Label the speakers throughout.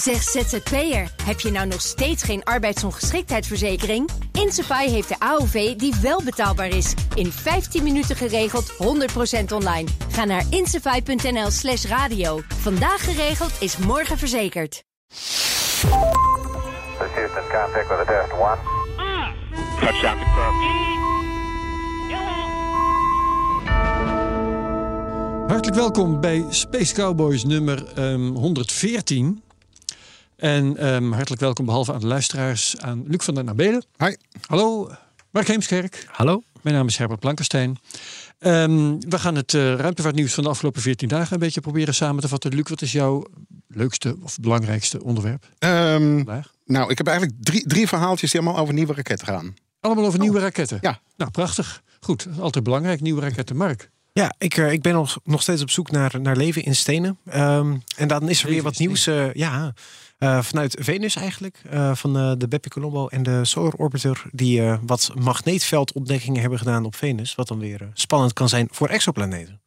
Speaker 1: Zeg ZZP'er, heb je nou nog steeds geen arbeidsongeschiktheidsverzekering? Insafai heeft de AOV die wel betaalbaar is. In 15 minuten geregeld, 100% online. Ga naar insafai.nl slash radio. Vandaag geregeld is morgen verzekerd.
Speaker 2: Hartelijk welkom bij Space Cowboys nummer ehm, 114. En ehm, hartelijk welkom behalve aan de luisteraars aan Luc van der Nabelen.
Speaker 3: Hi.
Speaker 2: Hallo, Mark Heemskerk.
Speaker 4: Hallo.
Speaker 2: Mijn naam is Herbert Blankenstein. Ehm, we gaan het uh, ruimtevaartnieuws van de afgelopen 14 dagen een beetje proberen samen te vatten. Luc, wat is jouw leukste of belangrijkste onderwerp?
Speaker 3: Ehm,
Speaker 2: vandaag?
Speaker 3: nou, ik heb eigenlijk drie, drie verhaaltjes die allemaal over nieuwe raketten gaan.
Speaker 2: Allemaal over nieuwe raketten?
Speaker 3: Ja.
Speaker 2: Nou, prachtig. Goed, altijd belangrijk, nieuwe raketten. Mark?
Speaker 4: Ja, ik, uh, ik ben nog, nog steeds op zoek naar, naar leven in stenen. Um, en dan is er weer wat nieuws. Uh, ja, uh, vanuit Venus eigenlijk. van de Bepi Colombo en de Solar Orbiter. Die wat magneetveldontdekkingen hebben gedaan op Venus. Wat dan weer spannend kan zijn voor exoplaneten.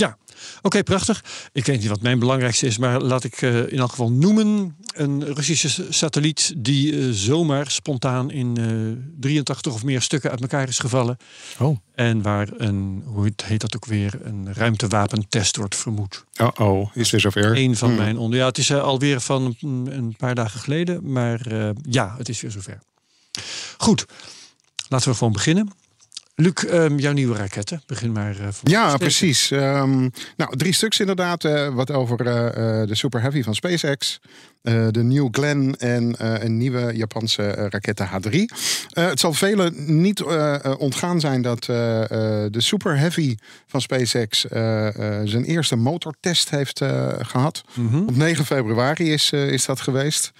Speaker 2: Ja, oké, okay, prachtig. Ik weet niet wat mijn belangrijkste is, maar laat ik uh, in elk geval noemen een Russische satelliet die uh, zomaar spontaan in uh, 83 of meer stukken uit elkaar is gevallen.
Speaker 4: Oh.
Speaker 2: En waar een, hoe heet dat ook weer, een ruimtewapentest wordt vermoed.
Speaker 3: Oh, oh, is er zover?
Speaker 2: Een van hmm. mijn onder. Ja, het is alweer van een paar dagen geleden, maar ja, het is weer zover. Goed, laten we gewoon beginnen. Luc, um, jouw nieuwe raketten. Begin maar. Uh,
Speaker 3: ja, precies. Um, nou, drie stuks inderdaad. Uh, wat over uh, de Super Heavy van SpaceX. de New Glenn en een nieuwe Japanse raket H3. het zal velen niet ontgaan zijn dat de Super Heavy van SpaceX zijn eerste motortest heeft gehad.
Speaker 2: Mhm.
Speaker 3: Mm -hmm. Op 9 februari is, is dat geweest.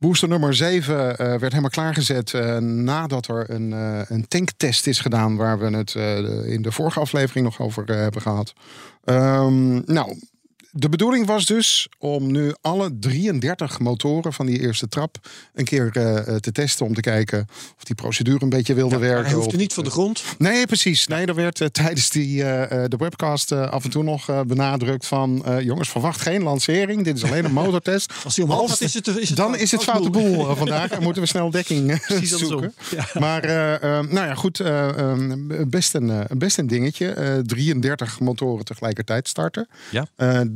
Speaker 3: Booster nummer 7 uh, werd helemaal klaargezet uh, nadat er een, uh, een tanktest is gedaan, waar we het in de vorige aflevering nog over hebben gehad. Um, nou, de bedoeling was dus om nu alle 33 motoren van die eerste trap een keer uh, te testen. Om te kijken of die procedure een beetje wilde
Speaker 2: ja,
Speaker 3: werken.
Speaker 2: Hij hoefde niet van de grond.
Speaker 3: Nee, precies. Nee, er werd uh, tijdens die, uh, de webcast af en toe nog benadrukt van... jongens, verwacht geen lancering. Dit is alleen een motortest.
Speaker 2: Als die omhoog gaat, is het, is het
Speaker 3: Dan is het foute boel vandaag. En moeten we snel dekking zoeken.
Speaker 2: Ja.
Speaker 3: Maar nou ja, goed. best, een, best een dingetje. 33 motoren tegelijkertijd starten.
Speaker 2: Ja.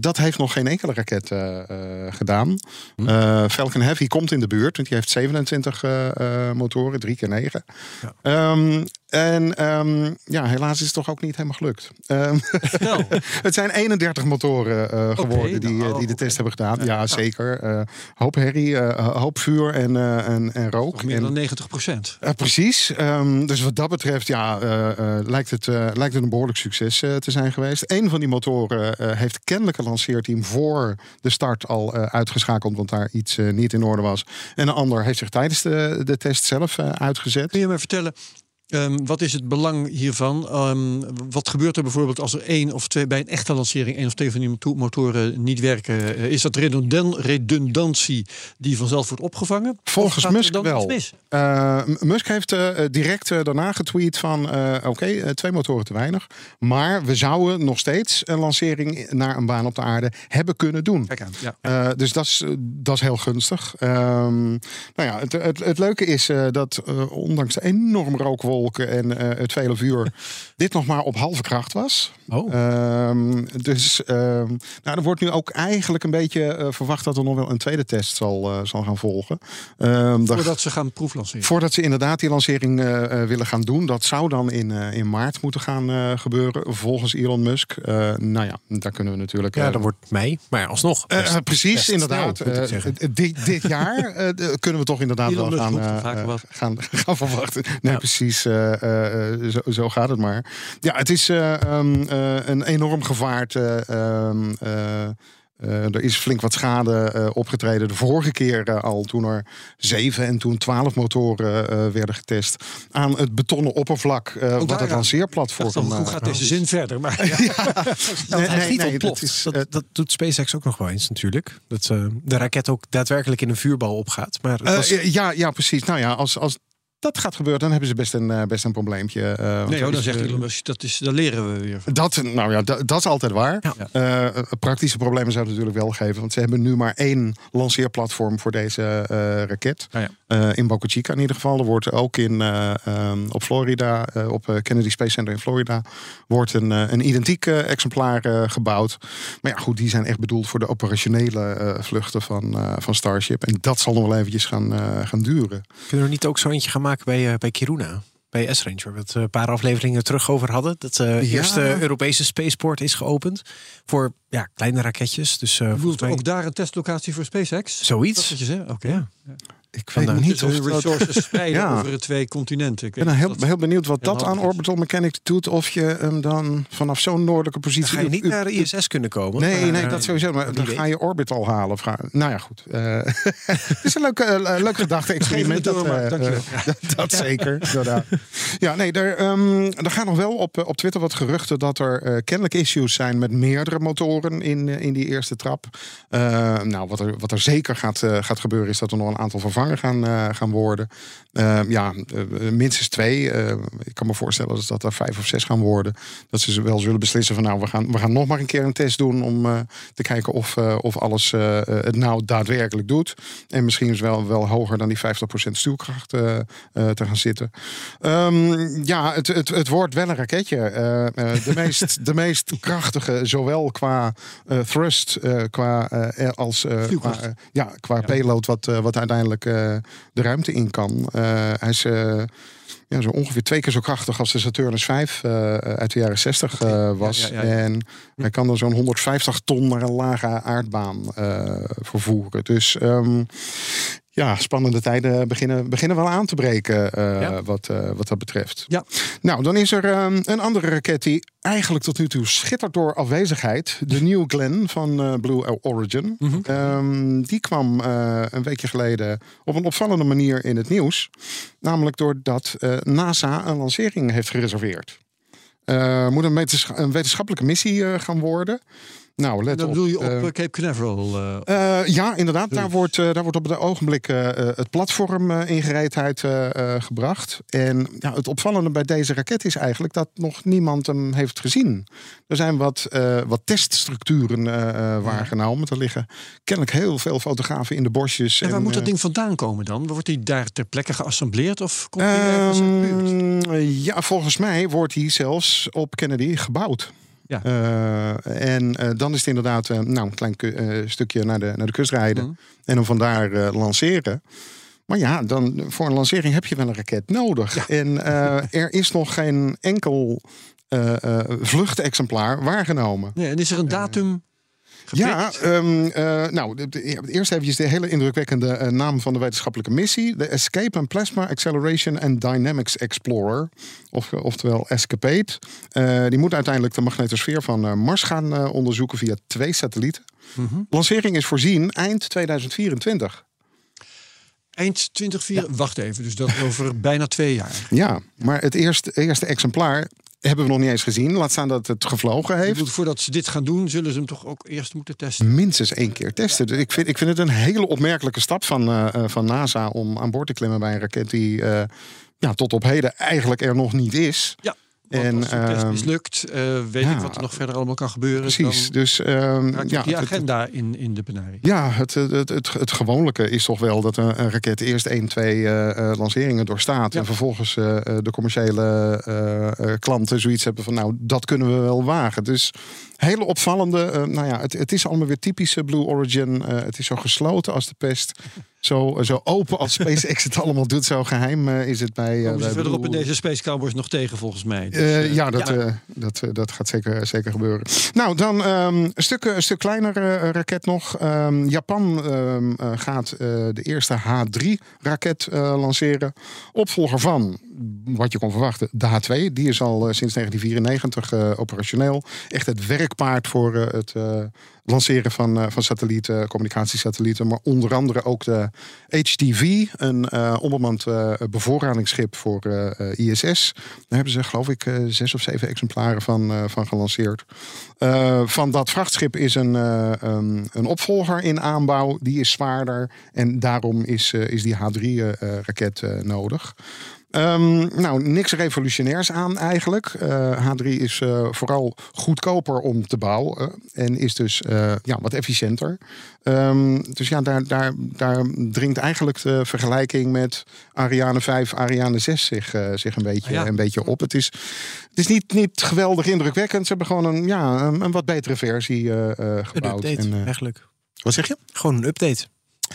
Speaker 3: Dat heeft nog geen enkele raket uh, uh, gedaan. Uh, Falcon Heavy komt in de buurt, want die heeft 27 motoren, 3 keer 9. Ja. Um, en um, ja, helaas is het toch ook niet helemaal gelukt. Um, het zijn 31 motoren uh, geworden okay, die,
Speaker 2: nou,
Speaker 3: die de test
Speaker 2: okay.
Speaker 3: hebben gedaan. Ja,
Speaker 2: Ja, nou.
Speaker 3: zeker. Uh, hoop herrie, uh, hoop vuur en, en, en rook.
Speaker 2: Meer
Speaker 3: en,
Speaker 2: dan 90 procent.
Speaker 3: precies. Um, dus wat dat betreft ja, lijkt, het, lijkt het een behoorlijk succes te zijn geweest. Een van die motoren heeft kennelijk een lanceerteam voor de start al uitgeschakeld, want daar iets niet in orde was. En een ander heeft zich tijdens de, de test zelf uitgezet.
Speaker 2: Kun je me vertellen, Um, wat is het belang hiervan? Um, wat gebeurt er bijvoorbeeld als er één of twee bij een echte lancering één of twee van die motoren niet werken? Uh, is dat redundan redundantie die vanzelf wordt opgevangen?
Speaker 3: Volgens Musk wel. Uh, Musk heeft uh, direct daarna getweet van oké, okay, twee motoren te weinig. Maar we zouden nog steeds een lancering naar een baan op de aarde hebben kunnen doen.
Speaker 2: Kijk aan, ja.
Speaker 3: dus dat is, dat is heel gunstig. Um, nou ja, het, het, het leuke is dat ondanks de enorme rookwolk en uh, het vele vuur dit nog maar op halve kracht was.
Speaker 4: Oh.
Speaker 3: Um, dus um, nou, er wordt nu ook eigenlijk een beetje uh, verwacht dat er nog wel een tweede test zal, uh, zal gaan volgen.
Speaker 2: Um, voordat dat, ze gaan proeflanceren?
Speaker 3: Voordat ze inderdaad die lancering willen gaan doen. Dat zou dan in, in maart moeten gaan gebeuren, volgens Elon Musk. nou ja, daar kunnen we natuurlijk...
Speaker 4: Ja, dat wordt mei, maar alsnog.
Speaker 3: Best, precies, best inderdaad.
Speaker 4: Snel,
Speaker 3: dit, dit jaar kunnen we toch inderdaad
Speaker 2: Elon
Speaker 3: wel gaan, gaan, gaan, verwachten. Nee, ja. precies. Uh, uh, zo, zo, gaat het maar. Ja, het is uh, um, een enorm gevaard. Um, er is flink wat schade opgetreden. De vorige keer al toen er zeven en toen twaalf motoren werden getest. Aan het betonnen oppervlak. wat het lanceerplatform.
Speaker 2: Hoe gaat deze zin verder? Maar,
Speaker 3: ja. ja.
Speaker 4: nee, nee, dat, is, dat, dat, doet SpaceX ook nog wel eens natuurlijk. Dat de raket ook daadwerkelijk in een vuurbal opgaat. Maar was...
Speaker 3: ja, ja, precies. Nou ja, als, als dat gaat gebeuren, dan hebben ze best een, eh, best een probleempje. eh,
Speaker 2: Nee,
Speaker 3: zo
Speaker 2: oh, dan zegt Elon Musk, dat, is, dat leren we weer.
Speaker 3: dat, nou ja, dat, dat is altijd waar.
Speaker 4: Ja.
Speaker 3: Eh, praktische problemen zou het natuurlijk wel geven. Want ze hebben nu maar één lanceerplatform voor deze eh, raket.
Speaker 2: Ah, ja.
Speaker 3: Eh, in Boca Chica in ieder geval. Er wordt ook in, eh, ehm, op Florida, eh, op Kennedy Space Center in Florida, wordt een, een identiek exemplaar gebouwd. Maar ja, goed, die zijn echt bedoeld voor de operationele eh, vluchten van, eh, van Starship. En dat zal nog wel eventjes gaan, eh, gaan duren.
Speaker 4: Kunnen we er niet ook zo eentje gaan maken bij, eh, bij Kiruna? Bij S-Range, waar we het eh, een paar afleveringen terug over hadden. Dat de
Speaker 3: Ja.
Speaker 4: eerste Europese spaceport is geopend. Voor ja, kleine raketjes. Dus eh
Speaker 2: bedoelt
Speaker 4: mij
Speaker 2: ook daar een testlocatie voor SpaceX?
Speaker 4: Zoiets.
Speaker 2: Oké.
Speaker 4: Ja.
Speaker 3: Ik weet niet of dat...
Speaker 2: resources spreiden
Speaker 3: Ja.
Speaker 2: over twee continenten.
Speaker 3: Ik ben heel, heel benieuwd wat
Speaker 2: heel
Speaker 3: dat aan. Orbital Mechanics doet. Of je hem dan vanaf zo'n noordelijke
Speaker 4: Dan
Speaker 3: positie...
Speaker 4: ga je niet
Speaker 3: u-
Speaker 4: naar de ISS kunnen komen.
Speaker 3: Nee,
Speaker 4: maar,
Speaker 3: nee,
Speaker 4: eh,
Speaker 3: dat sowieso. Maar dan
Speaker 4: weet.
Speaker 3: ga je Orbital halen. Of ga, nou ja, goed. Eh, het is een leuke, eh, leuk gedachte-experiment. Dat, eh, dat, dat zeker. Ja, nee, er, ehm, er gaan nog wel op, op Twitter wat geruchten dat er eh, kennelijk issues zijn met meerdere motoren in, in die eerste trap. Eh, nou, wat er, wat er zeker gaat, gaat gebeuren is dat er nog een aantal gaan, eh, gaan worden. Eh, ja, eh, minstens twee. Eh, ik kan me voorstellen dat dat er vijf of zes gaan worden. Dat ze wel zullen beslissen van nou, we gaan, we gaan nog maar een keer een test doen om te kijken of, of alles het nou daadwerkelijk doet. En misschien is wel, wel hoger dan die 50% stuwkracht te gaan zitten. Ehm, ja, het, het, het wordt wel een raketje. De, meest, de meest krachtige, zowel qua thrust qua, als qua, ja, qua payload wat, wat uiteindelijk de ruimte in kan. Eh, hij is eh, ja, zo ongeveer twee keer zo krachtig als de Saturnus 5 eh, uit de jaren 60 eh, was.
Speaker 2: Ja, ja, ja, ja.
Speaker 3: En hij kan dan zo'n 150 ton naar een lage aardbaan eh, vervoeren. Dus ehm, ja, spannende tijden beginnen, beginnen wel aan te breken eh,
Speaker 4: Ja.
Speaker 3: wat, eh, wat dat betreft.
Speaker 2: Ja.
Speaker 3: Nou, dan is er ehm, een andere raket die eigenlijk tot nu toe schittert door afwezigheid. De New Glenn van eh, Blue Origin.
Speaker 2: Mhm.
Speaker 3: Ehm, die kwam een weekje geleden op een opvallende manier in het nieuws. Namelijk doordat NASA een lancering heeft gereserveerd. Moet een, een wetenschappelijke missie gaan worden. Nou, let
Speaker 2: Dat
Speaker 3: op.
Speaker 2: bedoel je op
Speaker 3: eh,
Speaker 2: eh, Cape Canaveral? eh,
Speaker 3: ja, inderdaad. Daar wordt, daar wordt op het ogenblik het platform in gereedheid gebracht. En ja, het opvallende bij deze raket is eigenlijk dat nog niemand hem heeft gezien. Er zijn wat, wat teststructuren waargenomen. Er liggen kennelijk heel veel fotografen in de bosjes.
Speaker 2: en waar moet dat ding vandaan komen dan? Wordt die daar ter plekke geassembleerd of komt die ergens uit de buurt?
Speaker 3: Ehm, ja, volgens mij wordt hij zelfs op Kennedy gebouwd.
Speaker 2: Ja.
Speaker 3: Eh, en eh, dan is het inderdaad eh, nou, een klein stukje naar de, naar de kust rijden.
Speaker 2: Mhm.
Speaker 3: En hem vandaar lanceren. Maar ja, dan, voor een lancering heb je wel een raket nodig. En er is nog geen enkel vluchtexemplaar waargenomen.
Speaker 2: Nee, en is er een datum
Speaker 3: Ja, ehm, eh, nou, de, de- eerst even de hele indrukwekkende eh, naam van de wetenschappelijke missie. De Escape and Plasma Acceleration and Dynamics Explorer. Of, oftewel Escapade. Eh, die moet uiteindelijk de magnetosfeer van Mars gaan onderzoeken via twee satellieten.
Speaker 2: Mhm.
Speaker 3: Lancering is voorzien eind 2024.
Speaker 2: Eind 2004. Wacht even, dus dat over bijna twee jaar.
Speaker 3: Ja, maar het eerste, eerste exemplaar hebben we nog niet eens gezien. Laat staan dat het gevlogen heeft.
Speaker 2: bedoel, voordat ze dit gaan doen, zullen ze hem toch ook eerst moeten testen.
Speaker 3: minstens één keer testen. Dus ik vind, ik vind het een hele opmerkelijke stap van, eh, eh, van NASA om aan boord te klimmen bij een raket die eh, ja, tot op heden eigenlijk er nog niet is.
Speaker 2: Ja.
Speaker 3: En,
Speaker 2: als de test
Speaker 3: ehm,
Speaker 2: mislukt, eh, weet
Speaker 3: ja,
Speaker 2: ik wat er nog verder allemaal kan gebeuren.
Speaker 3: Precies.
Speaker 2: Dan
Speaker 3: Dus ehm, ja,
Speaker 2: die
Speaker 3: het-
Speaker 2: agenda in, in de penarie.
Speaker 3: ja, het, het, het, het, het gewoonlijke is toch wel dat een, een raket eerst één, twee eh, eh, lanceringen doorstaat.
Speaker 2: Ja.
Speaker 3: En vervolgens de commerciële klanten zoiets hebben van nou, dat kunnen we wel wagen. Dus hele opvallende. eh, nou ja, het, het is allemaal weer typische Blue Origin. Eh, het is zo gesloten als de pest. Zo, zo open als SpaceX het allemaal doet. Zo geheim eh, is het bij. eh,
Speaker 2: ze
Speaker 3: bij
Speaker 2: verderop in
Speaker 3: Blue-
Speaker 2: deze Space Cowboys nog tegen, volgens mij. Dus,
Speaker 3: eh,
Speaker 2: eh,
Speaker 3: ja, dat, eh, dat, eh, dat gaat zeker, zeker gebeuren. Nou, dan ehm, een, stuk, een stuk kleiner eh, raket nog. Ehm, Japan ehm, eh, gaat eh, de eerste H3-raket lanceren. Opvolger van, wat je kon verwachten, de H2. Die is al eh, sinds 1994 eh, operationeel. Echt het werkpaard voor eh, het eh, lanceren van, eh, van satellieten, communicatiesatellieten. Maar onder andere ook de HTV, een onbemand bevoorradingsschip voor ISS. Daar hebben ze geloof ik zes of zeven exemplaren van, van gelanceerd. Van dat vrachtschip is een, een, opvolger in aanbouw. Die is zwaarder en daarom is, is die H3-raket eh, nodig. Ehm, nou, niks revolutionairs aan eigenlijk. Eh, H3 is eh, vooral goedkoper om te bouwen eh, en is dus eh, ja, wat efficiënter. Ehm, dus ja, daar, daar, daar dringt eigenlijk de vergelijking met Ariane 5, Ariane 6 zich, eh, zich een, beetje,
Speaker 2: Ja.
Speaker 3: een beetje op. Het is, het is niet, niet geweldig indrukwekkend. Ze hebben gewoon een, ja, een, een wat betere versie eh, eh,
Speaker 4: Een
Speaker 3: gebouwd.
Speaker 4: update,
Speaker 3: En, eh,
Speaker 4: eigenlijk.
Speaker 3: wat zeg je?
Speaker 4: Gewoon een update.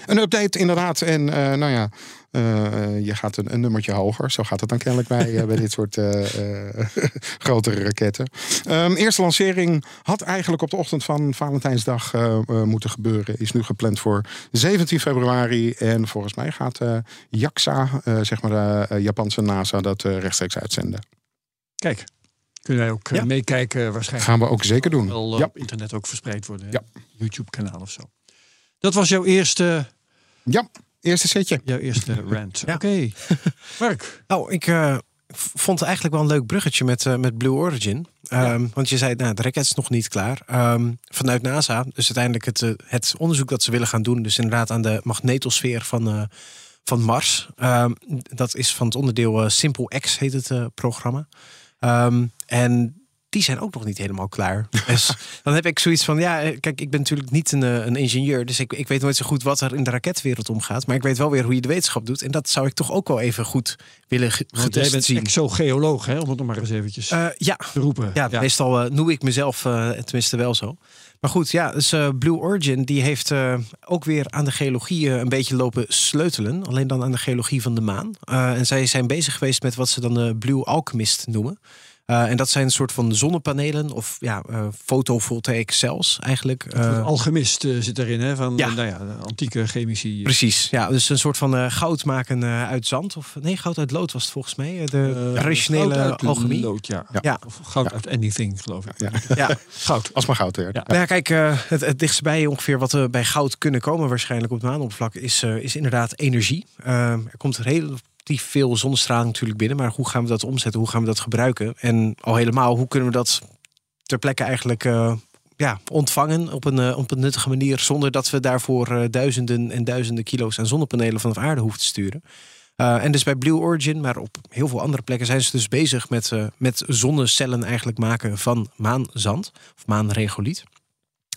Speaker 3: Een update, inderdaad. En eh, nou ja, eh, je gaat een, een nummertje hoger. Zo gaat het dan kennelijk bij, eh, bij dit soort eh, grotere raketten. Ehm, eerste lancering had eigenlijk op de ochtend van Valentijnsdag moeten gebeuren. Is nu gepland voor 17 februari. En volgens mij gaat JAXA, zeg maar de Japanse NASA, dat rechtstreeks uitzenden.
Speaker 2: Kijk, kunnen wij ook
Speaker 4: Ja.
Speaker 2: meekijken waarschijnlijk.
Speaker 3: Gaan we ook zeker doen.
Speaker 2: Wel
Speaker 3: Ja.
Speaker 2: op internet ook verspreid worden.
Speaker 3: Ja.
Speaker 2: YouTube-kanaal of zo. Dat was jouw eerste,
Speaker 3: Ja, eerste setje.
Speaker 2: jouw eerste rant.
Speaker 4: Ja.
Speaker 2: Oké. Mark.
Speaker 4: Nou, ik eh, v- vond het eigenlijk wel een leuk bruggetje met, eh, met Blue Origin. Ehm, Want je zei, nou, de raket is nog niet klaar. Ehm, vanuit NASA, dus uiteindelijk het, eh, het onderzoek dat ze willen gaan doen... dus inderdaad aan de magnetosfeer van, eh, van Mars. Ehm, dat is van het onderdeel Simple X, heet het eh, programma. Ehm, en die zijn ook nog niet helemaal klaar. Dus dan heb ik zoiets van, ja, eh, kijk, ik ben natuurlijk niet een, eh, een ingenieur, dus ik, ik weet nooit zo goed wat er in de raketwereld omgaat. Maar ik weet wel weer hoe je de wetenschap doet. En dat zou ik toch ook wel even goed willen ge-
Speaker 2: Want jij
Speaker 4: getest
Speaker 2: bent
Speaker 4: zien.
Speaker 2: exogeoloog, hè? Om het nog maar eens eventjes
Speaker 4: Eh, ja,
Speaker 2: te roepen.
Speaker 4: ja, meestal noem ik mezelf eh, tenminste wel zo. Maar goed, ja, dus Blue Origin die heeft ook weer aan de geologie een beetje lopen sleutelen. Alleen dan aan de geologie van de maan. En zij zijn bezig geweest met wat ze dan de Blue Alchemist noemen. Eh, en dat zijn een soort van zonnepanelen of ja, eh fotovoltaic cells eigenlijk. Eh,
Speaker 2: Alchemist eh, zit erin, hè? Van
Speaker 4: Ja.
Speaker 2: nou ja, antieke chemici.
Speaker 4: Precies, ja, dus een soort van eh, goud maken uit zand. Of nee, goud uit lood was het volgens mij. De rationele
Speaker 2: goud uit
Speaker 4: alchemie.
Speaker 2: lood, ja.
Speaker 4: Ja.
Speaker 2: Of goud uit anything, geloof ik.
Speaker 3: Ja.
Speaker 4: Ja,
Speaker 2: Goud.
Speaker 3: Als maar goud werd.
Speaker 2: Ja.
Speaker 4: Nou ja, kijk, het, het dichtst bij ongeveer wat er bij goud kunnen komen waarschijnlijk op het maanoppervlak is, is inderdaad energie. Eh, er komt relatief veel zonnestraling natuurlijk binnen, maar hoe gaan we dat omzetten? Hoe gaan we dat gebruiken? En al helemaal, hoe kunnen we dat ter plekke eigenlijk eh, ja, ontvangen op een, eh, op een nuttige manier, zonder dat we daarvoor eh, duizenden en duizenden kilo's aan zonnepanelen vanaf aarde hoeven te sturen? En dus bij Blue Origin, maar op heel veel andere plekken zijn ze dus bezig met, met zonnecellen eigenlijk maken van maanzand of maanregoliet.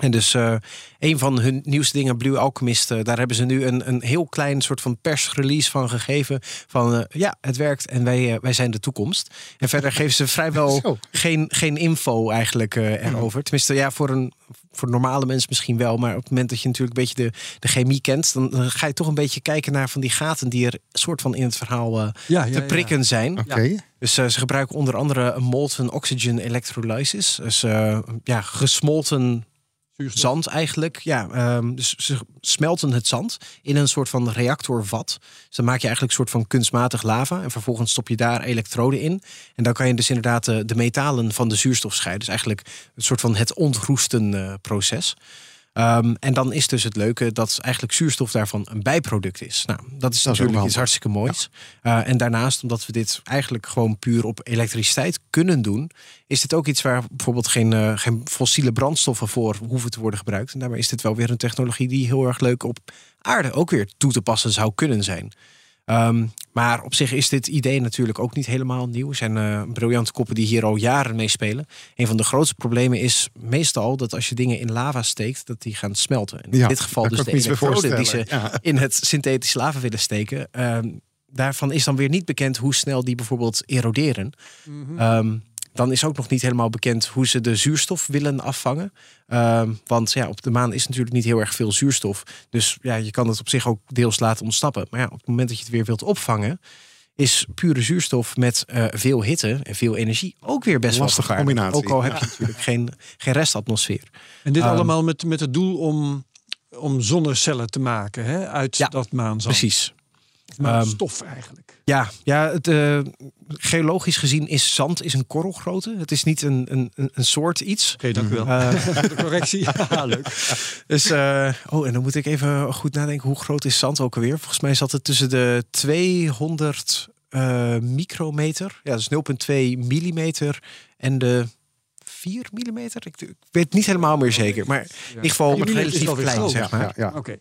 Speaker 4: En dus eh, een van hun nieuwste dingen, Blue Alchemist, eh, daar hebben ze nu een, een heel klein soort van persrelease van gegeven. Van eh, ja, het werkt en wij, wij zijn de toekomst. En verder geven ze vrijwel
Speaker 3: Zo.
Speaker 4: geen, geen info eigenlijk eh, erover. Tenminste, ja, voor een voor normale mensen misschien wel. Maar op het moment dat je natuurlijk een beetje de, de chemie kent, dan, dan ga je toch een beetje kijken naar van die gaten die er soort van in het verhaal eh,
Speaker 2: Ja, ja,
Speaker 4: te
Speaker 2: ja.
Speaker 4: prikken zijn.
Speaker 3: Oké.
Speaker 4: Dus ze gebruiken onder andere een molten oxygen electrolysis. Dus eh, ja, gesmolten Zand eigenlijk. Ja, ehm, dus ze smelten het zand in een soort van reactorvat. Dus dan maak je eigenlijk een soort van kunstmatig lava. En vervolgens stop je daar elektroden in. En dan kan je dus inderdaad de, de metalen van de zuurstof scheiden. Dus eigenlijk een soort van het ontroesten eh, proces. Ehm, en dan is dus het leuke dat eigenlijk zuurstof daarvan een bijproduct is. Nou, dat is
Speaker 3: ook
Speaker 4: natuurlijk
Speaker 3: wel
Speaker 4: iets hartstikke moois. Eh, en daarnaast, omdat we dit eigenlijk gewoon puur op elektriciteit kunnen doen, is dit ook iets waar bijvoorbeeld geen, eh, geen fossiele brandstoffen voor hoeven te worden gebruikt. En daarmee is dit wel weer een technologie die heel erg leuk op aarde ook weer toe te passen zou kunnen zijn. Ehm, maar op zich is dit idee natuurlijk ook niet helemaal nieuw. Er zijn eh, briljante koppen die hier al jaren mee spelen. Een van de grootste problemen is meestal dat als je dingen in lava steekt, dat die gaan smelten. En in
Speaker 3: Ja,
Speaker 4: dit geval dus de elektroden die ze.
Speaker 3: Ja.
Speaker 4: in het synthetische lava willen steken. Ehm, daarvan is dan weer niet bekend hoe snel die bijvoorbeeld eroderen. Ehm, dan is ook nog niet helemaal bekend hoe ze de zuurstof willen afvangen. Ehm, want ja, op de maan is natuurlijk niet heel erg veel zuurstof. Dus ja, je kan het op zich ook deels laten ontsnappen. Maar ja, op het moment dat je het weer wilt opvangen, is pure zuurstof met eh, veel hitte en veel energie ook weer best gevaarlijk.
Speaker 3: combinatie.
Speaker 4: Ook al heb je natuurlijk geen, geen restatmosfeer.
Speaker 2: En dit
Speaker 4: Ehm,
Speaker 2: allemaal met, met het doel om, om zonnecellen te maken hè, uit
Speaker 4: Ja,
Speaker 2: dat maanzand.
Speaker 4: Precies.
Speaker 2: Maar
Speaker 4: Ehm,
Speaker 2: stof eigenlijk.
Speaker 4: Ja, ja het, eh, geologisch gezien is zand is een korrelgrootte. Het is niet een, een, een soort iets.
Speaker 2: Oké, dank u wel.
Speaker 4: Eh,
Speaker 2: de correctie. Ja, leuk.
Speaker 4: dus, eh, oh, en dan moet ik even goed nadenken. Hoe groot is zand ook alweer? Volgens mij zat het tussen de 200 eh, micrometer. Ja, dus 0,2 millimeter. En de 4 millimeter. Ik, ik weet niet helemaal meer zeker. Maar in ieder geval
Speaker 2: Ja,
Speaker 4: relatief klein, zeg maar.
Speaker 3: Ja, ja.
Speaker 2: Oké.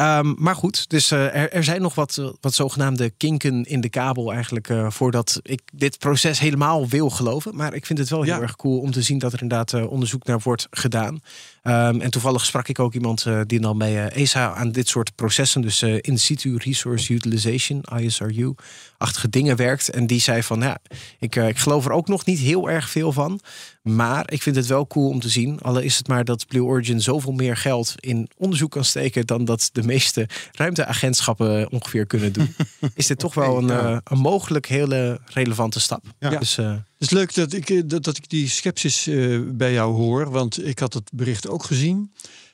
Speaker 4: Ehm, maar goed, dus eh, er, er zijn nog wat, eh, wat zogenaamde kinken in de kabel eigenlijk eh, voordat ik dit proces helemaal wil geloven. Maar ik vind het wel heel
Speaker 2: Ja.
Speaker 4: erg cool om te zien dat er inderdaad onderzoek naar wordt gedaan. Ehm, en toevallig sprak ik ook iemand eh, die dan bij eh, ESA aan dit soort processen, dus eh, in situ resource utilization, ISRU, achtige dingen werkt. En die zei van, ja, ik, ik geloof er ook nog niet heel erg veel van. Maar ik vind het wel cool om te zien. Al is het maar dat Blue Origin zoveel meer geld in onderzoek kan steken dan dat de meeste ruimteagentschappen ongeveer kunnen doen. is dit toch wel een, een mogelijk hele relevante stap.
Speaker 3: Ja.
Speaker 4: Dus
Speaker 2: Het is leuk dat ik, eh, dat, dat ik die sceptisch eh, bij jou hoor, want ik had het bericht ook gezien.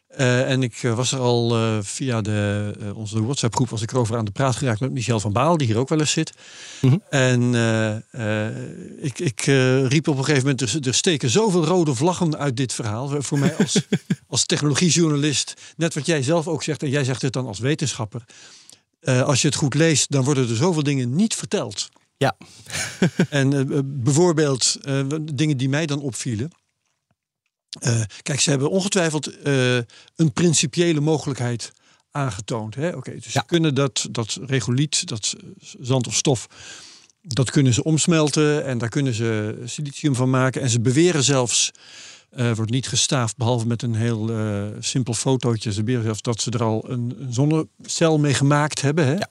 Speaker 2: Eh, en ik was er al via de, onze WhatsApp-groep was ik erover aan de praat geraakt met Michel van Baal, die hier ook wel eens zit.
Speaker 4: Mhm.
Speaker 2: En ik, ik riep op een gegeven moment, er, er steken zoveel rode vlaggen uit dit verhaal. Voor mij als, als technologiejournalist, net wat jij zelf ook zegt, en jij zegt het dan als wetenschapper. Als je het goed leest, dan worden er zoveel dingen niet verteld.
Speaker 4: Ja,
Speaker 2: En eh, eh, bijvoorbeeld eh, dingen die mij dan opvielen. Kijk, ze hebben ongetwijfeld een principiële mogelijkheid aangetoond. hè. Oké, dus
Speaker 4: Ja.
Speaker 2: ze kunnen dat, dat regoliet, dat zand of stof, dat kunnen ze omsmelten en daar kunnen ze silicium van maken. En ze beweren zelfs, wordt niet gestaafd, behalve met een heel simpel fotootje. Ze beweren zelfs dat ze er al een, een zonnecel mee gemaakt hebben. Hè?
Speaker 4: Ja.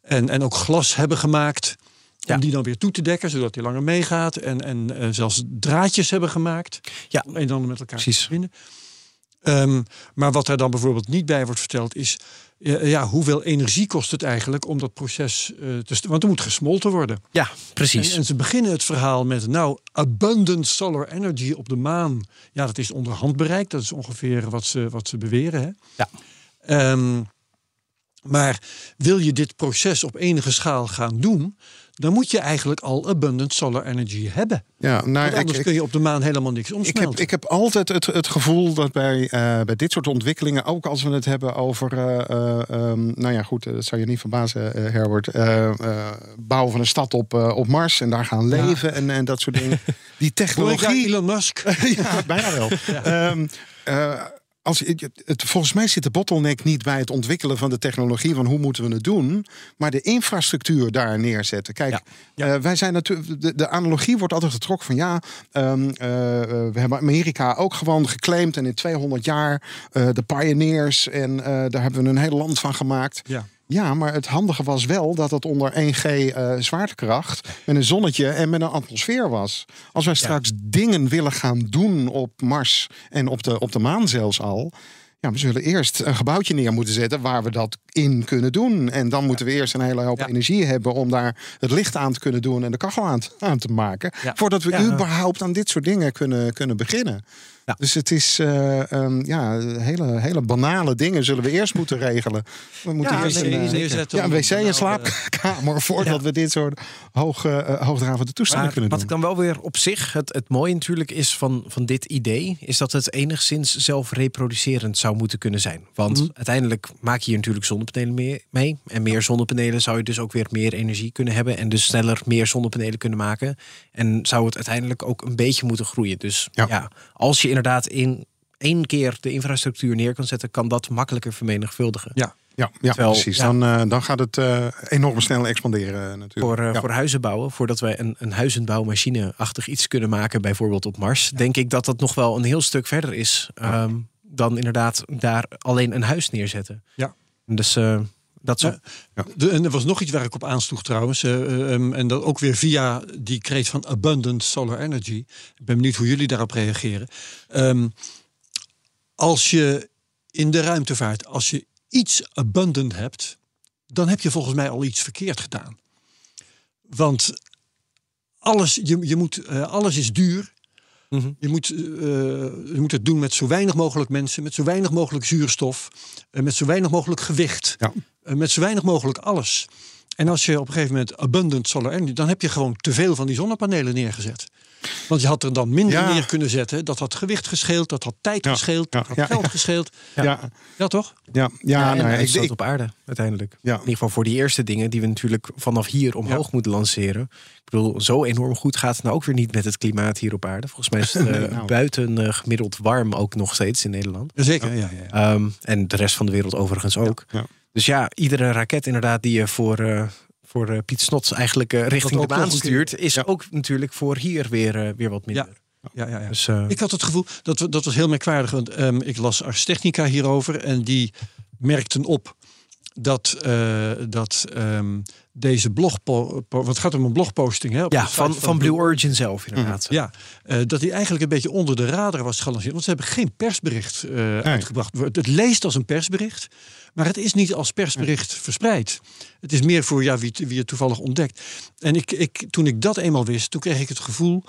Speaker 2: En, en ook glas hebben gemaakt.
Speaker 4: Ja.
Speaker 2: Om die dan weer toe te dekken, zodat die langer meegaat. En, en eh, zelfs draadjes hebben gemaakt.
Speaker 4: Ja.
Speaker 2: Om een en ander met elkaar
Speaker 4: Precies.
Speaker 2: te verbinden. Ehm, maar wat er dan bijvoorbeeld niet bij wordt verteld is... ja, hoeveel energie kost het eigenlijk om dat proces eh, te... Want er moet gesmolten worden.
Speaker 4: ja, precies.
Speaker 2: En, en ze beginnen het verhaal met... nou, abundant solar energy op de maan. Ja, dat is onder handbereik. Dat is ongeveer wat ze, wat ze beweren. Hè?
Speaker 4: Ja.
Speaker 2: Ehm, maar wil je dit proces op enige schaal gaan doen... dan moet je eigenlijk al abundant solar energy hebben.
Speaker 3: Ja, nou,
Speaker 2: Want
Speaker 3: ik-
Speaker 2: anders
Speaker 3: ik-
Speaker 2: kun je op de maan helemaal niks
Speaker 3: Ik
Speaker 2: omsmelten.
Speaker 3: heb, ik heb altijd het, het gevoel dat bij, eh, bij dit soort ontwikkelingen, ook als we het hebben over, eh, eh, ehm, nou ja, goed, dat zou je niet verbazen, Herbert, bouwen van een stad op, op Mars en daar gaan leven en, en dat soort dingen. Die
Speaker 2: ik
Speaker 3: technologie.
Speaker 2: Elon Musk?
Speaker 3: ja, bijna wel. Ehm, eh, als, het, het- volgens mij zit de bottleneck niet bij het ontwikkelen van de technologie van hoe moeten we het doen, maar de infrastructuur daar neerzetten. Kijk,
Speaker 4: Ja.
Speaker 3: eh, wij zijn natuurlijk de, de analogie wordt altijd getrokken van ja, ehm, eh, eh, we hebben Amerika ook gewoon geclaimd en in 200 jaar de pioneers en daar hebben we een heel land van gemaakt.
Speaker 2: Ja.
Speaker 3: Ja, maar het handige was wel dat het onder 1G eh, zwaartekracht met een zonnetje en met een atmosfeer was. Als wij straks dingen willen gaan doen op Mars en op de, op de maan zelfs al. Ja, we zullen eerst een gebouwtje neer moeten zetten waar we dat in kunnen doen. En dan moeten we eerst een hele hoop
Speaker 2: Ja.
Speaker 3: energie hebben om daar het licht aan te kunnen doen en de kachel aan te, aan te maken. Voordat we überhaupt aan dit soort dingen kunnen, kunnen beginnen.
Speaker 4: Ja.
Speaker 3: Dus het is eh, ehm, ja, hele, hele banale dingen zullen we eerst moeten regelen. We moeten
Speaker 4: Ja,
Speaker 3: eerst
Speaker 4: nee,
Speaker 3: een, eh, ja, een wc en
Speaker 2: nou,
Speaker 3: slaapkamer voordat we dit soort hoog, eh, hoogdravende toestanden
Speaker 4: Maar
Speaker 3: kunnen
Speaker 4: wat
Speaker 3: doen.
Speaker 4: ik dan wel weer op zich, het, het mooie natuurlijk is van, van dit idee, is dat het enigszins zelfreproducerend zou moeten kunnen zijn. Want
Speaker 3: Mhm.
Speaker 4: uiteindelijk maak je hier natuurlijk zonnepanelen mee, mee. En meer zonnepanelen zou je dus ook weer meer energie kunnen hebben. En dus sneller meer zonnepanelen kunnen maken. En zou het uiteindelijk ook een beetje moeten groeien. Dus
Speaker 3: Ja.
Speaker 4: ja, als je inderdaad in één keer de infrastructuur neer kan zetten, kan dat makkelijker vermenigvuldigen.
Speaker 2: Ja.
Speaker 3: Ja, ja
Speaker 4: Terwijl,
Speaker 3: precies.
Speaker 4: ja.
Speaker 3: Dan, eh, dan gaat het eh, enorm snel expanderen eh, natuurlijk.
Speaker 4: Voor,
Speaker 3: Ja.
Speaker 4: voor huizen bouwen, voordat wij een, een huizenbouwmachine-achtig iets kunnen maken, bijvoorbeeld op Mars, denk ik dat dat nog wel een heel stuk verder is ehm, dan inderdaad daar alleen een huis neerzetten.
Speaker 2: Ja.
Speaker 4: Dus dat zo.
Speaker 2: Ja. En er was nog iets waar ik op aansloeg trouwens. eh, eh, ehm, en dat ook weer via die kreet van abundant solar energy. Ik ben benieuwd hoe jullie daarop reageren. Ehm, als je in de ruimtevaart, als je iets abundant hebt, dan heb je volgens mij al iets verkeerd gedaan. Want alles, je, je moet, eh, alles is duur.
Speaker 4: Mhm.
Speaker 2: Je moet, je moet het doen met zo weinig mogelijk mensen, met zo weinig mogelijk zuurstof, eh, met zo weinig mogelijk gewicht,
Speaker 3: Ja.
Speaker 2: Eh, met zo weinig mogelijk alles. En als je op een gegeven moment abundant solar energy, dan heb je gewoon te veel van die zonnepanelen neergezet. Want je had er dan minder
Speaker 3: Ja.
Speaker 2: neer kunnen zetten. Dat had gewicht gescheeld, dat had tijd
Speaker 3: Ja,
Speaker 2: gescheeld,
Speaker 3: ja,
Speaker 2: dat had
Speaker 3: ja,
Speaker 2: geld
Speaker 3: ja.
Speaker 2: gescheeld.
Speaker 3: Ja,
Speaker 4: Ja.
Speaker 3: ja,
Speaker 2: Ja, toch?
Speaker 3: ja,
Speaker 4: Ja,
Speaker 3: nou,
Speaker 4: en
Speaker 3: ik, ik-
Speaker 4: op aarde uiteindelijk.
Speaker 3: Ja.
Speaker 4: In ieder geval voor die eerste dingen die we natuurlijk vanaf hier omhoog
Speaker 2: Ja.
Speaker 4: moeten lanceren. Ik bedoel, zo enorm goed gaat het nou ook weer niet met het klimaat hier op aarde. Volgens mij is het eh,
Speaker 3: nou.
Speaker 4: buiten eh, gemiddeld warm ook nog steeds in Nederland.
Speaker 2: Zeker, ja, ja, ja.
Speaker 4: Ehm, en de rest van de wereld overigens ook.
Speaker 3: ja.
Speaker 4: Dus ja, iedere raket inderdaad die je voor, eh, voor eh, Piet Snots eigenlijk eh, richting de
Speaker 2: keer-
Speaker 4: stuurt, is
Speaker 3: Ja.
Speaker 4: ook natuurlijk voor hier weer, weer wat minder.
Speaker 2: ja, ja, ja.
Speaker 4: Dus, eh,
Speaker 2: Ik had het gevoel, dat, we- dat was heel merkwaardig. Want ehm, ik las Ars Technica hierover. En die merkten op dat, eh, dat ehm, deze blog... Want het gaat om een blogposting. Hè,
Speaker 4: ja, van, van Blue Origin zelf inderdaad.
Speaker 2: Ja, eh, dat hij eigenlijk een beetje onder de radar was gelanceerd. Want ze hebben geen persbericht eh, uitgebracht. Het leest als een persbericht. Maar het is niet als persbericht verspreid. Het is meer voor ja, wie, het- wie het toevallig ontdekt. En ik, ik, toen ik dat eenmaal wist, toen kreeg ik het gevoel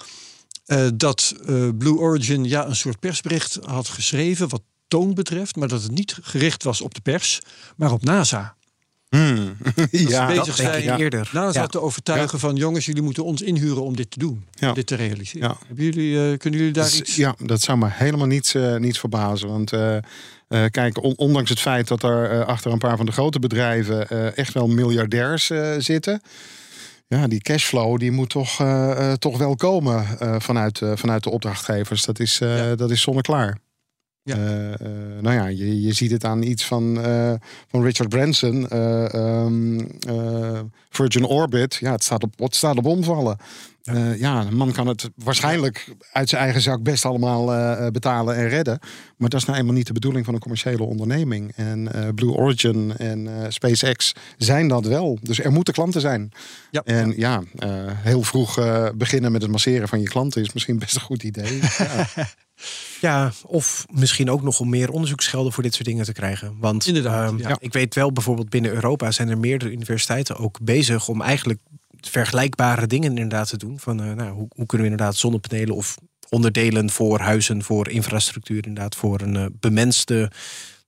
Speaker 2: eh, dat eh, Blue Origin ja, een soort persbericht had geschreven wat toon betreft, maar dat het niet gericht was op de pers, maar op NASA.
Speaker 3: Hmm. ja,
Speaker 2: bezig
Speaker 4: dat denk ik
Speaker 2: zijn.
Speaker 4: eerder.
Speaker 2: NASA
Speaker 4: Ja.
Speaker 2: te overtuigen van jongens, jullie moeten ons inhuren om dit te doen,
Speaker 3: Ja.
Speaker 2: om dit te realiseren. Jullie, eh, kunnen jullie daar
Speaker 3: Dus,
Speaker 2: iets?
Speaker 3: ja, dat zou me helemaal niet, eh, niet verbazen. Want eh, eh, kijk, on- ondanks het feit dat er eh, achter een paar van de grote bedrijven eh, echt wel miljardairs eh, zitten. Ja, die cashflow die moet toch, eh, eh, toch wel komen eh, vanuit, eh, vanuit de opdrachtgevers. Dat is, eh
Speaker 2: Ja.
Speaker 3: dat is zonneklaar.
Speaker 2: Ja.
Speaker 3: Eh, eh, nou ja, je, je ziet het aan iets van, eh, van Richard Branson. eh, ehm, eh, Virgin Orbit. Ja, het staat op, het staat op omvallen. Ja. ja, een man kan het waarschijnlijk uit zijn eigen zak best allemaal eh, betalen en redden. Maar dat is nou eenmaal niet de bedoeling van een commerciële onderneming. En eh, Blue Origin en eh, SpaceX zijn dat wel. Dus er moeten klanten zijn.
Speaker 2: Ja.
Speaker 3: En ja, eh, heel vroeg eh, beginnen met het masseren van je klanten is misschien best een goed idee. ja.
Speaker 4: Ja, of misschien ook nog om meer onderzoeksgelden voor dit soort dingen te krijgen. Want
Speaker 2: Inderdaad,
Speaker 4: ehm,
Speaker 2: ja.
Speaker 4: ik weet wel, bijvoorbeeld binnen Europa zijn er meerdere universiteiten ook bezig om eigenlijk vergelijkbare dingen inderdaad te doen. Van eh, nou, hoe, hoe kunnen we inderdaad zonnepanelen of onderdelen voor huizen, voor infrastructuur, inderdaad voor een eh, bemenste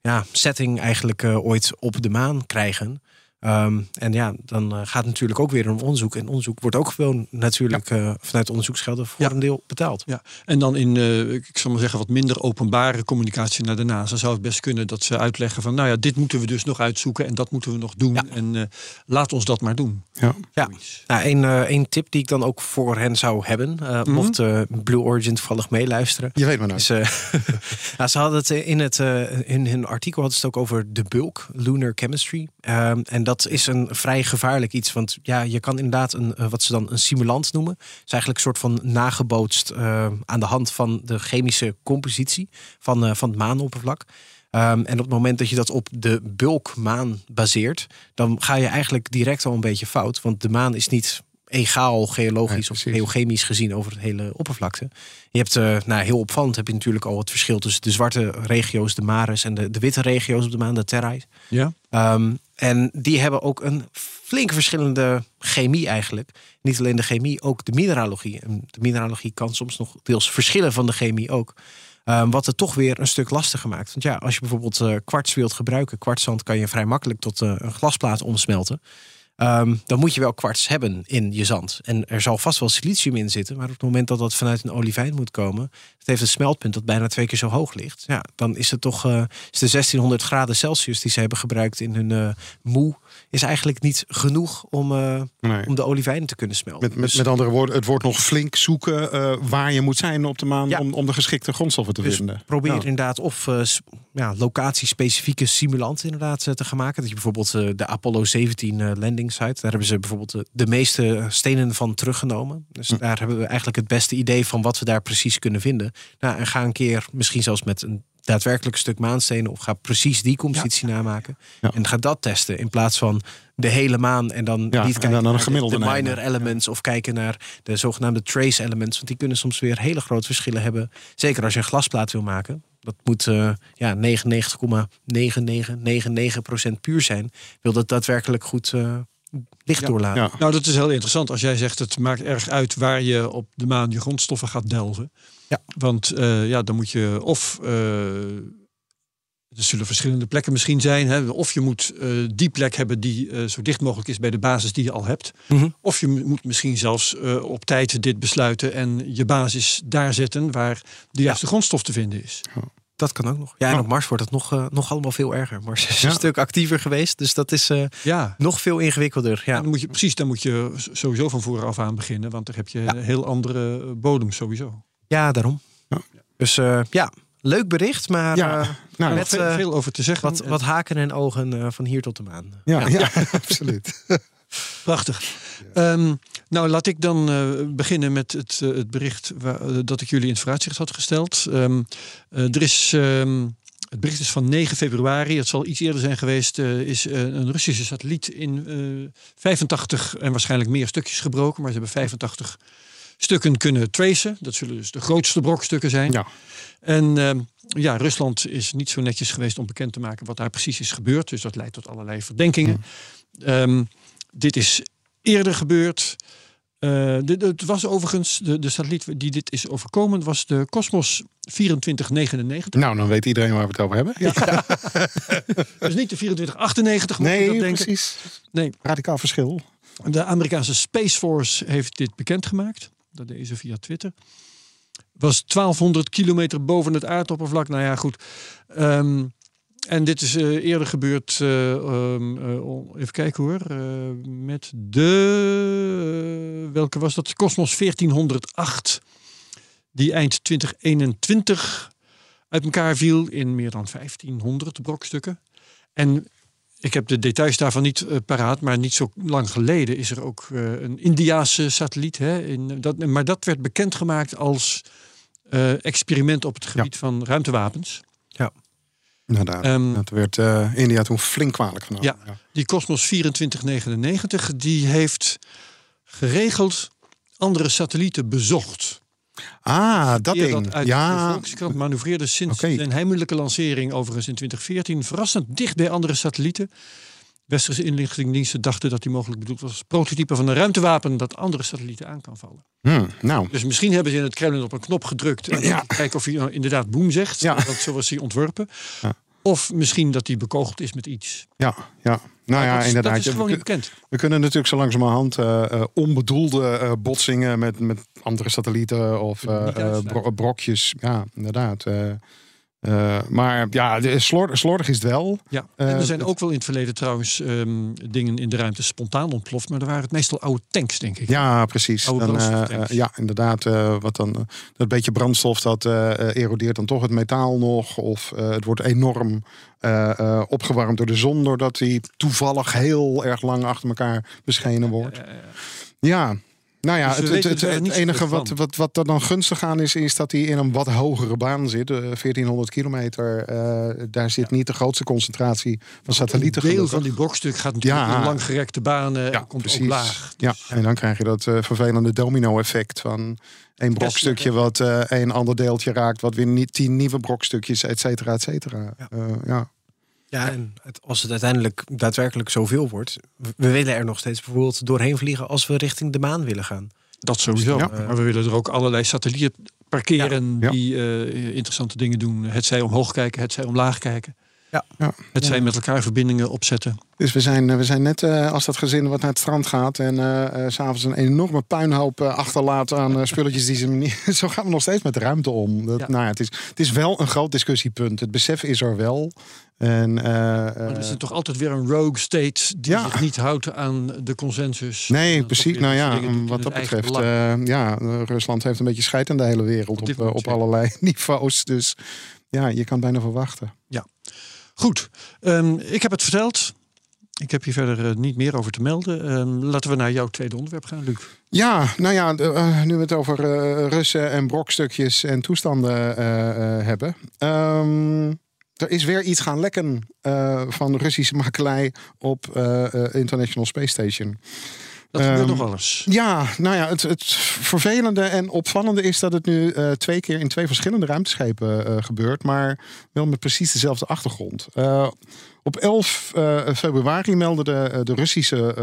Speaker 4: ja, setting eigenlijk eh, ooit op de maan krijgen. Ehm, en ja, dan eh, gaat natuurlijk ook weer om onderzoek. En onderzoek wordt ook gewoon natuurlijk eh, vanuit onderzoeksgelden voor
Speaker 2: Ja.
Speaker 4: een deel betaald.
Speaker 2: Ja, en dan in, eh, ik zal maar zeggen, wat minder openbare communicatie naar de NASA zou het best kunnen dat ze uitleggen van, nou ja, dit moeten we dus nog uitzoeken en dat moeten we nog doen.
Speaker 4: Ja.
Speaker 2: En eh, laat ons dat maar doen.
Speaker 3: Ja.
Speaker 4: Ja. Nou, een, eh, een tip die ik dan ook voor hen zou hebben, eh, mocht Blue Origin toevallig meeluisteren.
Speaker 3: Je weet maar nooit.
Speaker 4: Is, eh, nou, ze hadden het in, het, eh, in hun artikel hadden ze het ook over de bulk, lunar chemistry. Ehm, en dat is een vrij gevaarlijk iets. Want ja, je kan inderdaad een, eh, wat ze dan een simulant noemen. Het is eigenlijk een soort van nagebootst eh, aan de hand van de chemische compositie van, eh, van het maanoppervlak. Ehm, en op het moment dat je dat op de bulkmaan baseert, dan ga je eigenlijk direct al een beetje fout. Want de maan is niet egaal geologisch of geochemisch gezien over het hele oppervlakte. Je hebt, eh, nou heel opvallend heb je natuurlijk al het verschil tussen de zwarte regio's, de mares, en de, de witte regio's op de maan, de terrais.
Speaker 2: Ja?
Speaker 4: Ehm, en die hebben ook een flink verschillende chemie eigenlijk. Niet alleen de chemie, ook de mineralogie. En de mineralogie kan soms nog deels verschillen van de chemie ook. Ehm, wat het toch weer een stuk lastiger maakt. Want ja, als je bijvoorbeeld eh, kwarts wilt gebruiken, kwartszand kan je vrij makkelijk tot eh, een glasplaat omsmelten. Ehm, dan moet je wel kwarts hebben in je zand. En er zal vast wel silicium in zitten. Maar op het moment dat dat vanuit een olivijn moet komen. Het heeft een smeltpunt dat bijna twee keer zo hoog ligt. Ja, dan is het toch eh, is de 1600 graden Celsius die ze hebben gebruikt in hun eh, moe. Is eigenlijk niet genoeg om, eh,
Speaker 3: Nee.
Speaker 4: om de olivijn te kunnen smelten.
Speaker 3: Met, met,
Speaker 4: Dus-
Speaker 3: met andere woorden, het wordt nog flink zoeken eh, waar je moet zijn op de maan
Speaker 4: Ja.
Speaker 3: om, om de geschikte grondstoffen te
Speaker 4: Dus
Speaker 3: vinden.
Speaker 4: probeer inderdaad of s- ja, locatiespecifieke simulanten inderdaad te gaan maken. Dat je bijvoorbeeld de Apollo 17 eh, landing site, daar hebben ze bijvoorbeeld de meeste stenen van teruggenomen. Dus
Speaker 3: Hm.
Speaker 4: daar hebben we eigenlijk het beste idee van wat we daar precies kunnen vinden. Nou, en ga een keer misschien zelfs met een daadwerkelijk stuk maanstenen of ga precies die compositie namaken.
Speaker 3: Ja.
Speaker 4: En ga dat testen in plaats van de hele maan en dan
Speaker 3: Ja, en
Speaker 4: niet
Speaker 3: dan
Speaker 4: kijken
Speaker 3: een
Speaker 4: naar de-
Speaker 3: nemen.
Speaker 4: minor elements of kijken naar de zogenaamde trace elements. Want die kunnen soms weer hele grote verschillen hebben. Zeker als je een glasplaat wil maken. Dat moet eh ja, 99,9999% puur zijn. Wil dat daadwerkelijk goed, eh, licht
Speaker 2: Ja.
Speaker 4: doorlaten.
Speaker 3: Ja.
Speaker 2: Nou, dat is heel interessant als jij zegt het maakt erg uit waar je op de maan je grondstoffen gaat delven.
Speaker 4: Ja.
Speaker 2: Want eh, ja, dan moet je of. eh, er zullen verschillende plekken misschien zijn. Hè? Of je moet eh, die plek hebben die zo dicht mogelijk is bij de basis die je al hebt.
Speaker 4: Mhm.
Speaker 2: Of je moet misschien zelfs op tijd dit besluiten en je basis daar zetten waar de juiste grondstof te vinden is.
Speaker 4: Dat kan ook nog. Ja, en op Mars wordt het nog, nog allemaal veel erger. Mars is
Speaker 3: Ja.
Speaker 4: een stuk actiever geweest. Dus dat is
Speaker 2: Ja.
Speaker 4: nog veel ingewikkelder. Ja.
Speaker 2: Dan moet je, precies, dan moet je sowieso van vooraf aan beginnen, want daar heb je een heel andere bodem sowieso.
Speaker 4: Ja, daarom.
Speaker 3: Ja.
Speaker 4: Dus eh, ja, leuk bericht. Maar
Speaker 3: Ja.
Speaker 4: eh,
Speaker 3: Nou,
Speaker 4: met
Speaker 2: veel,
Speaker 4: eh,
Speaker 2: veel over te zeggen.
Speaker 4: wat, wat haken en ogen eh, van hier tot de maan.
Speaker 3: ja, ja. absoluut.
Speaker 2: Prachtig. Ehm, nou, laat ik dan eh, beginnen met het, het bericht waar, dat ik jullie in het vooruitzicht had gesteld. Ehm, eh, er is, ehm, het bericht is van 9 februari, het zal iets eerder zijn geweest, eh, is een Russische satelliet in eh 85 en waarschijnlijk meer stukjes gebroken, maar ze hebben 85 stukken kunnen tracen. Dat zullen dus de grootste brokstukken zijn.
Speaker 3: Ja.
Speaker 2: En ehm, ja, Rusland is niet zo netjes geweest om bekend te maken wat daar precies is gebeurd. Dus dat leidt tot allerlei verdenkingen. Ehm, dit is eerder gebeurd. Eh, dit, het was overigens, de, de satelliet die dit is overkomen, was de Cosmos 2499.
Speaker 3: Nou, dan weet iedereen waar we het over hebben. Ja.
Speaker 2: Dus niet de 2498, mocht je
Speaker 3: Nee,
Speaker 2: dat denken.
Speaker 3: precies.
Speaker 2: Nee,
Speaker 3: Radicaal verschil.
Speaker 2: de Amerikaanse Space Force heeft dit bekendgemaakt. Dat via Twitter. Was 1200 kilometer boven het aardoppervlak. Nou ja, goed. Ehm, en dit is eh, eerder gebeurd. eh, ehm, eh, even kijken hoor. met de. welke was dat? Cosmos 1408. Die eind 2021 uit elkaar viel in meer dan 1500 brokstukken. En ik heb de details daarvan niet eh, paraat, maar niet zo lang geleden is er ook eh, een Indiaanse satelliet. Hè, in, dat, maar dat werd bekendgemaakt als eh, experiment op het gebied van ruimtewapens.
Speaker 3: Inderdaad.
Speaker 2: Ehm,
Speaker 3: dat werd eh, India toen flink kwalijk genomen.
Speaker 2: Ja. Die Cosmos 2499 die heeft geregeld andere satellieten bezocht.
Speaker 3: Ah, dat ding.
Speaker 2: dat uit de
Speaker 3: ja,
Speaker 2: Volkskrant manoeuvreerde sinds zijn heimelijke lancering overigens in 2014 verrassend dicht bij andere satellieten. Westerse inlichtingendiensten dachten dat die mogelijk bedoeld was als prototype van een ruimtewapen dat andere satellieten aan kan vallen.
Speaker 3: Hm, nou,
Speaker 2: Dus misschien hebben ze in het Kremlin op een knop gedrukt en
Speaker 3: Ja.
Speaker 2: kijken of hij nou inderdaad boem zegt.
Speaker 3: Ja.
Speaker 2: Want zo was hij ontworpen.
Speaker 3: Ja.
Speaker 2: Of misschien dat hij bekogeld is met iets.
Speaker 3: ja, ja. Nou ja,
Speaker 2: dat is,
Speaker 3: inderdaad.
Speaker 2: Dat is gewoon niet bekend.
Speaker 3: we kunnen natuurlijk zo langzamerhand eh eh, onbedoelde eh, botsingen met, met andere satellieten of brokjes. Ja, inderdaad. Eh, maar ja, de, slor, slordig is het wel.
Speaker 2: Ja. En
Speaker 3: Eh,
Speaker 2: er zijn ook wel in het verleden trouwens ehm, dingen in de ruimte spontaan ontploft. Maar er waren het meestal oude tanks, denk ik.
Speaker 3: Ja, precies.
Speaker 2: Oude
Speaker 3: Dan, eh, ja, inderdaad. wat dan, dat beetje brandstof dat erodeert dan toch het metaal nog. Of het wordt enorm opgewarmd door de zon. Doordat die toevallig heel erg lang achter elkaar beschenen wordt.
Speaker 2: Ja, ja, ja.
Speaker 3: Ja. Nou ja,
Speaker 2: Dus
Speaker 3: het,
Speaker 2: weten
Speaker 3: het, enige wat, wat, wat er dan gunstig aan is, is dat hij in een wat hogere baan zit. eh, 1400 kilometer. eh, daar zit niet de grootste concentratie van satellieten.
Speaker 2: Een deel
Speaker 3: gelukkig.
Speaker 2: van die brokstuk gaat natuurlijk
Speaker 3: Ja.
Speaker 2: in langgerekte banen.
Speaker 3: Ja,
Speaker 2: en komt
Speaker 3: precies.
Speaker 2: laag.
Speaker 3: Ja,
Speaker 2: Dus,
Speaker 3: en dan krijg je dat eh, vervelende domino-effect van één brokstukje wat eh, een ander deeltje raakt, wat weer niet tien nieuwe brokstukjes, et cetera, et cetera.
Speaker 4: Ja.
Speaker 3: Eh, ja.
Speaker 4: En het, als het uiteindelijk daadwerkelijk zoveel wordt, we- willen er nog steeds bijvoorbeeld doorheen vliegen als we richting de maan willen gaan.
Speaker 2: Dat sowieso.
Speaker 3: Ja.
Speaker 2: Maar we willen er ook allerlei satellieten parkeren
Speaker 3: Ja.
Speaker 2: die eh, interessante dingen doen. Het zij omhoog kijken, het zij omlaag kijken.
Speaker 4: Ja.
Speaker 3: Ja.
Speaker 2: Het zij met elkaar verbindingen opzetten.
Speaker 3: Dus we zijn, eh, we zijn net eh, als dat gezin wat naar het strand gaat en eh, eh, s s'avonds een enorme puinhoop eh, achterlaat aan eh, spulletjes die ze niet. Zo gaan we nog steeds met de ruimte om. Dat,
Speaker 2: Ja.
Speaker 3: Nou ja, het, is, het is wel een groot discussiepunt. Het besef is er wel. En, eh,
Speaker 2: Maar er
Speaker 3: eh,
Speaker 2: is er toch altijd weer een rogue state die
Speaker 3: Ja.
Speaker 2: zich niet houdt aan de consensus.
Speaker 3: Nee, precies. Nou ja,
Speaker 2: doet
Speaker 3: wat dat
Speaker 2: het
Speaker 3: betreft, eh, ja, Rusland heeft een beetje scheid aan de hele wereld op,
Speaker 2: moment,
Speaker 3: op
Speaker 2: ja.
Speaker 3: allerlei niveaus. Dus ja, je kan bijna verwachten.
Speaker 2: Goed, ehm, ik heb het verteld. Ik heb hier verder niet meer over te melden. Ehm, laten we naar jouw tweede onderwerp gaan, Luc.
Speaker 3: Ja, nou ja, de, nu we het over Russen en brokstukjes en toestanden hebben. Ehm, er is weer iets gaan lekken eh, van Russische makelij op eh, eh, International Space Station.
Speaker 2: Dat gebeurt
Speaker 3: Ehm,
Speaker 2: nog alles.
Speaker 3: Ja, nou ja, het, het vervelende en opvallende is dat het nu twee keer in twee verschillende ruimteschepen gebeurt, maar wel met precies dezelfde achtergrond. Op 11 eh, februari meldde de, de Russische